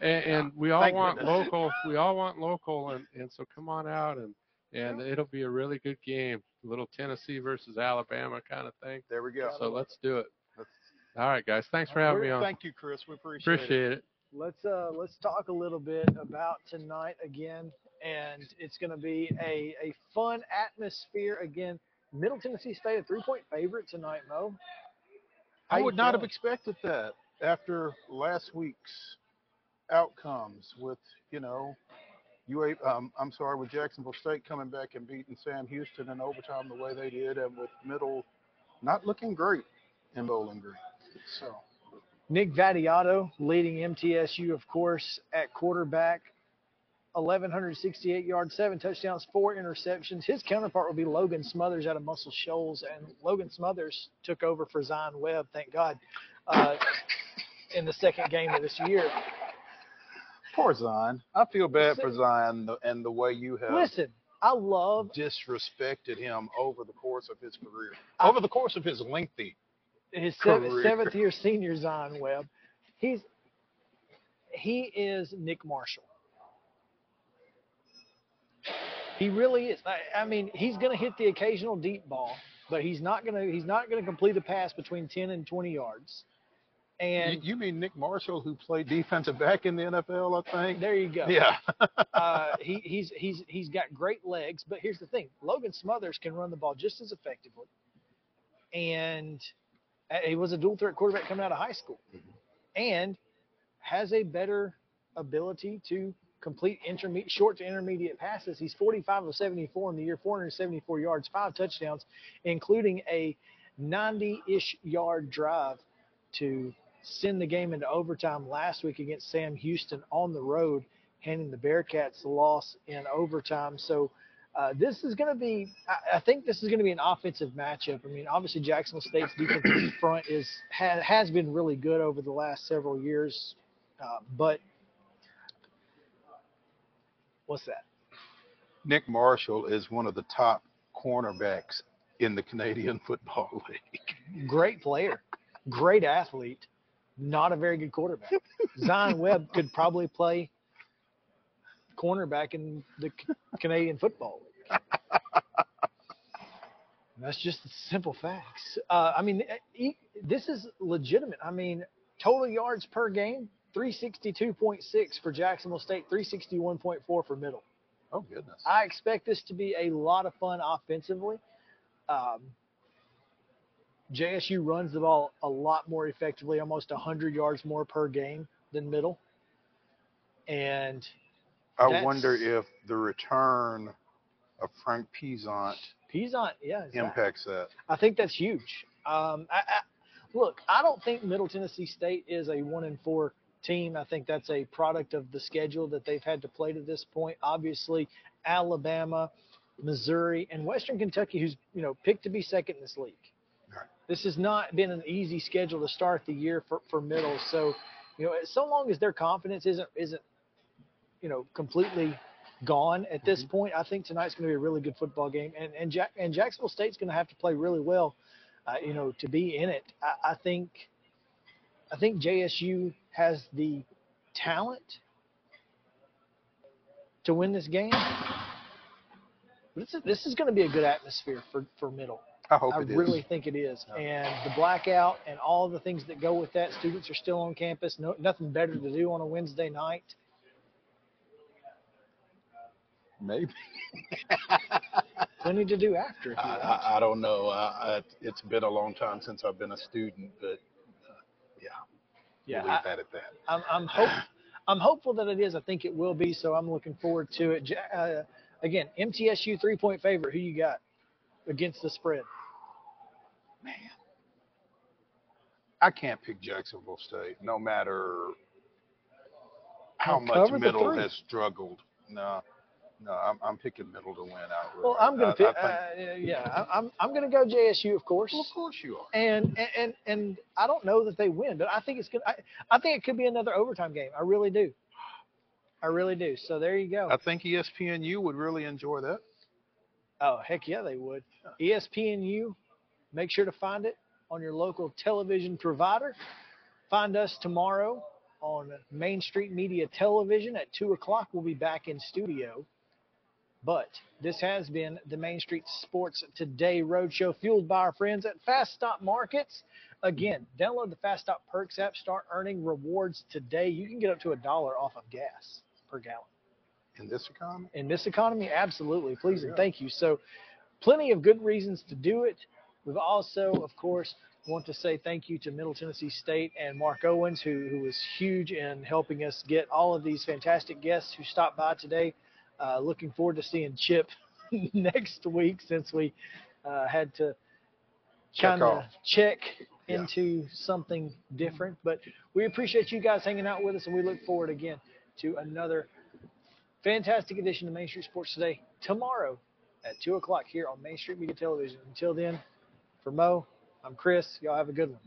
S11: and, [laughs] and we all
S2: Thank
S11: want
S2: goodness.
S11: local. We all want local, and and so come on out and and it'll be a really good game. A little Tennessee versus Alabama kind of thing.
S2: There we go.
S11: So let's do it.
S2: Let's-
S11: All right, guys. Thanks for having me on.
S2: Thank you, Chris. We appreciate,
S11: Appreciate it.
S1: Let's uh let's talk a little bit about tonight again, and it's going to be a a fun atmosphere again. Middle Tennessee State a three point favorite tonight, Mo. How
S2: I would not have expected that after last week's outcomes with, you know, UA, um, I'm sorry, with Jacksonville State coming back and beating Sam Houston in overtime the way they did, and with Middle not looking great in Bowling Green. So,
S1: Nick Vattiato leading MTSU, of course, at quarterback. 1,168 yards, seven touchdowns, four interceptions. His counterpart will be Logan Smothers out of Muscle Shoals, and Logan Smothers took over for Zion Webb, thank God, uh, in the second game of this year.
S2: poor Zion. I feel bad for Zion and the way you have
S1: Listen, I love
S2: disrespected him over the course of his career, over the course of his lengthy.
S1: his seventh, seventh year senior Zion Webb. He's he is Nick Marshall. He really is. I, I mean, he's going to hit the occasional deep ball, but he's not going to he's not going to complete a pass between 10 and 20 yards. And
S2: you, you mean Nick Marshall, who played defensive back in the NFL? I think.
S1: there you go.
S2: Yeah. [laughs]
S1: uh, he, he's he's he's got great legs, but here's the thing: Logan Smothers can run the ball just as effectively, and Uh, He was a dual threat quarterback coming out of high school, and has a better ability to complete intermediate, short to intermediate passes. He's 45 of 74 in the year, 474 yards, five touchdowns, including a 90-ish yard drive to send the game into overtime last week against Sam Houston on the road, handing the Bearcats the loss in overtime. So uh, this is going to be, I, I think this is going to be an offensive matchup. I mean, obviously Jacksonville State's defensive front is has, has been really good over the last several years, uh, but what's that?
S2: Nick Marshall is one of the top cornerbacks in the Canadian [laughs] Football League.
S1: Great player, great athlete, not a very good quarterback. Zion Webb could probably play cornerback in the Canadian Football League. That's just the simple facts. Uh, I mean, e- this is legitimate. I mean, total yards per game, 362.6 for Jacksonville State, 361.4 for Middle.
S2: Oh goodness.
S1: I expect this to be a lot of fun offensively. Um, JSU runs the ball a lot more effectively, almost 100 yards more per game than Middle. And
S2: I wonder if the return of Frank Peasant
S1: Peasant, yeah, exactly.
S2: impacts that.
S1: I think that's huge. Um, I, I, look, I don't think Middle Tennessee State is a one and four team. I think that's a product of the schedule that they've had to play to this point. Obviously, Alabama, Missouri, and Western Kentucky, who's you know picked to be second in this league. This has not been an easy schedule to start the year for, for Middle. So, you know, so long as their confidence isn't isn't you know completely gone at this point. I think tonight's going to be a really good football game, and and, Jack, and Jacksonville State's going to have to play really well, uh, you know, to be in it. I, I think, I think JSU has the talent to win this game. This is, this is going to be a good atmosphere for for middle.
S2: I hope
S1: I
S2: it is.
S1: really think it is. And the blackout and all the things that go with that. Students are still on campus. No, nothing better to do on a Wednesday night.
S2: Maybe. [laughs]
S1: Plenty to do after.
S2: I. I, I don't know. I, it's been a long time since I've been a student, but Yeah, we'll leave
S1: I-
S2: that at that.
S1: I'm I'm hope I'm hopeful that it is. I think it will be. So I'm looking forward to it. Uh, again, MTSU three point favorite. Who you got against the spread?
S2: Man, I can't pick Jacksonville State, no matter how
S1: Well,
S2: much Middle has struggled. No, no, I'm, I'm picking Middle to win outright.
S1: Well, I'm gonna pick.
S2: I think-
S1: uh, yeah, I- I'm I'm gonna go JSU, of course.
S2: of course you are.
S1: And and and, and I don't know that they win, but I think it's gonna. I, I think it could be another overtime game. I really do. I really do. So there you go.
S2: I think ESPNU would really enjoy that.
S1: Oh heck yeah, they would. ESPNU. Make sure to find it on your local television provider. Find us tomorrow on Main Street Media Television at two o'clock. We'll be back in studio. But this has been the Main Street Sports Today Roadshow, fueled by our friends at Fast Stop Markets. Again, download the Fast Stop Perks app. Start earning rewards today. You can get up to a dollar off of gas per gallon.
S2: In this economy,
S1: In this economy, absolutely. Please and thank you. So, plenty of good reasons to do it. We've also, of course, want to say thank you to Middle Tennessee State and Mark Owens, who, who was huge in helping us get all of these fantastic guests who stopped by today. Uh, looking forward to seeing Chip [laughs] next week since we uh, had to kind of check
S2: Yeah.
S1: into something different. But we appreciate you guys hanging out with us, and we look forward again to another fantastic edition of Main Street Sports Today tomorrow at 2 o'clock here on Main Street Media Television. Until then, for Mo, I'm Chris. Y'all have a good one.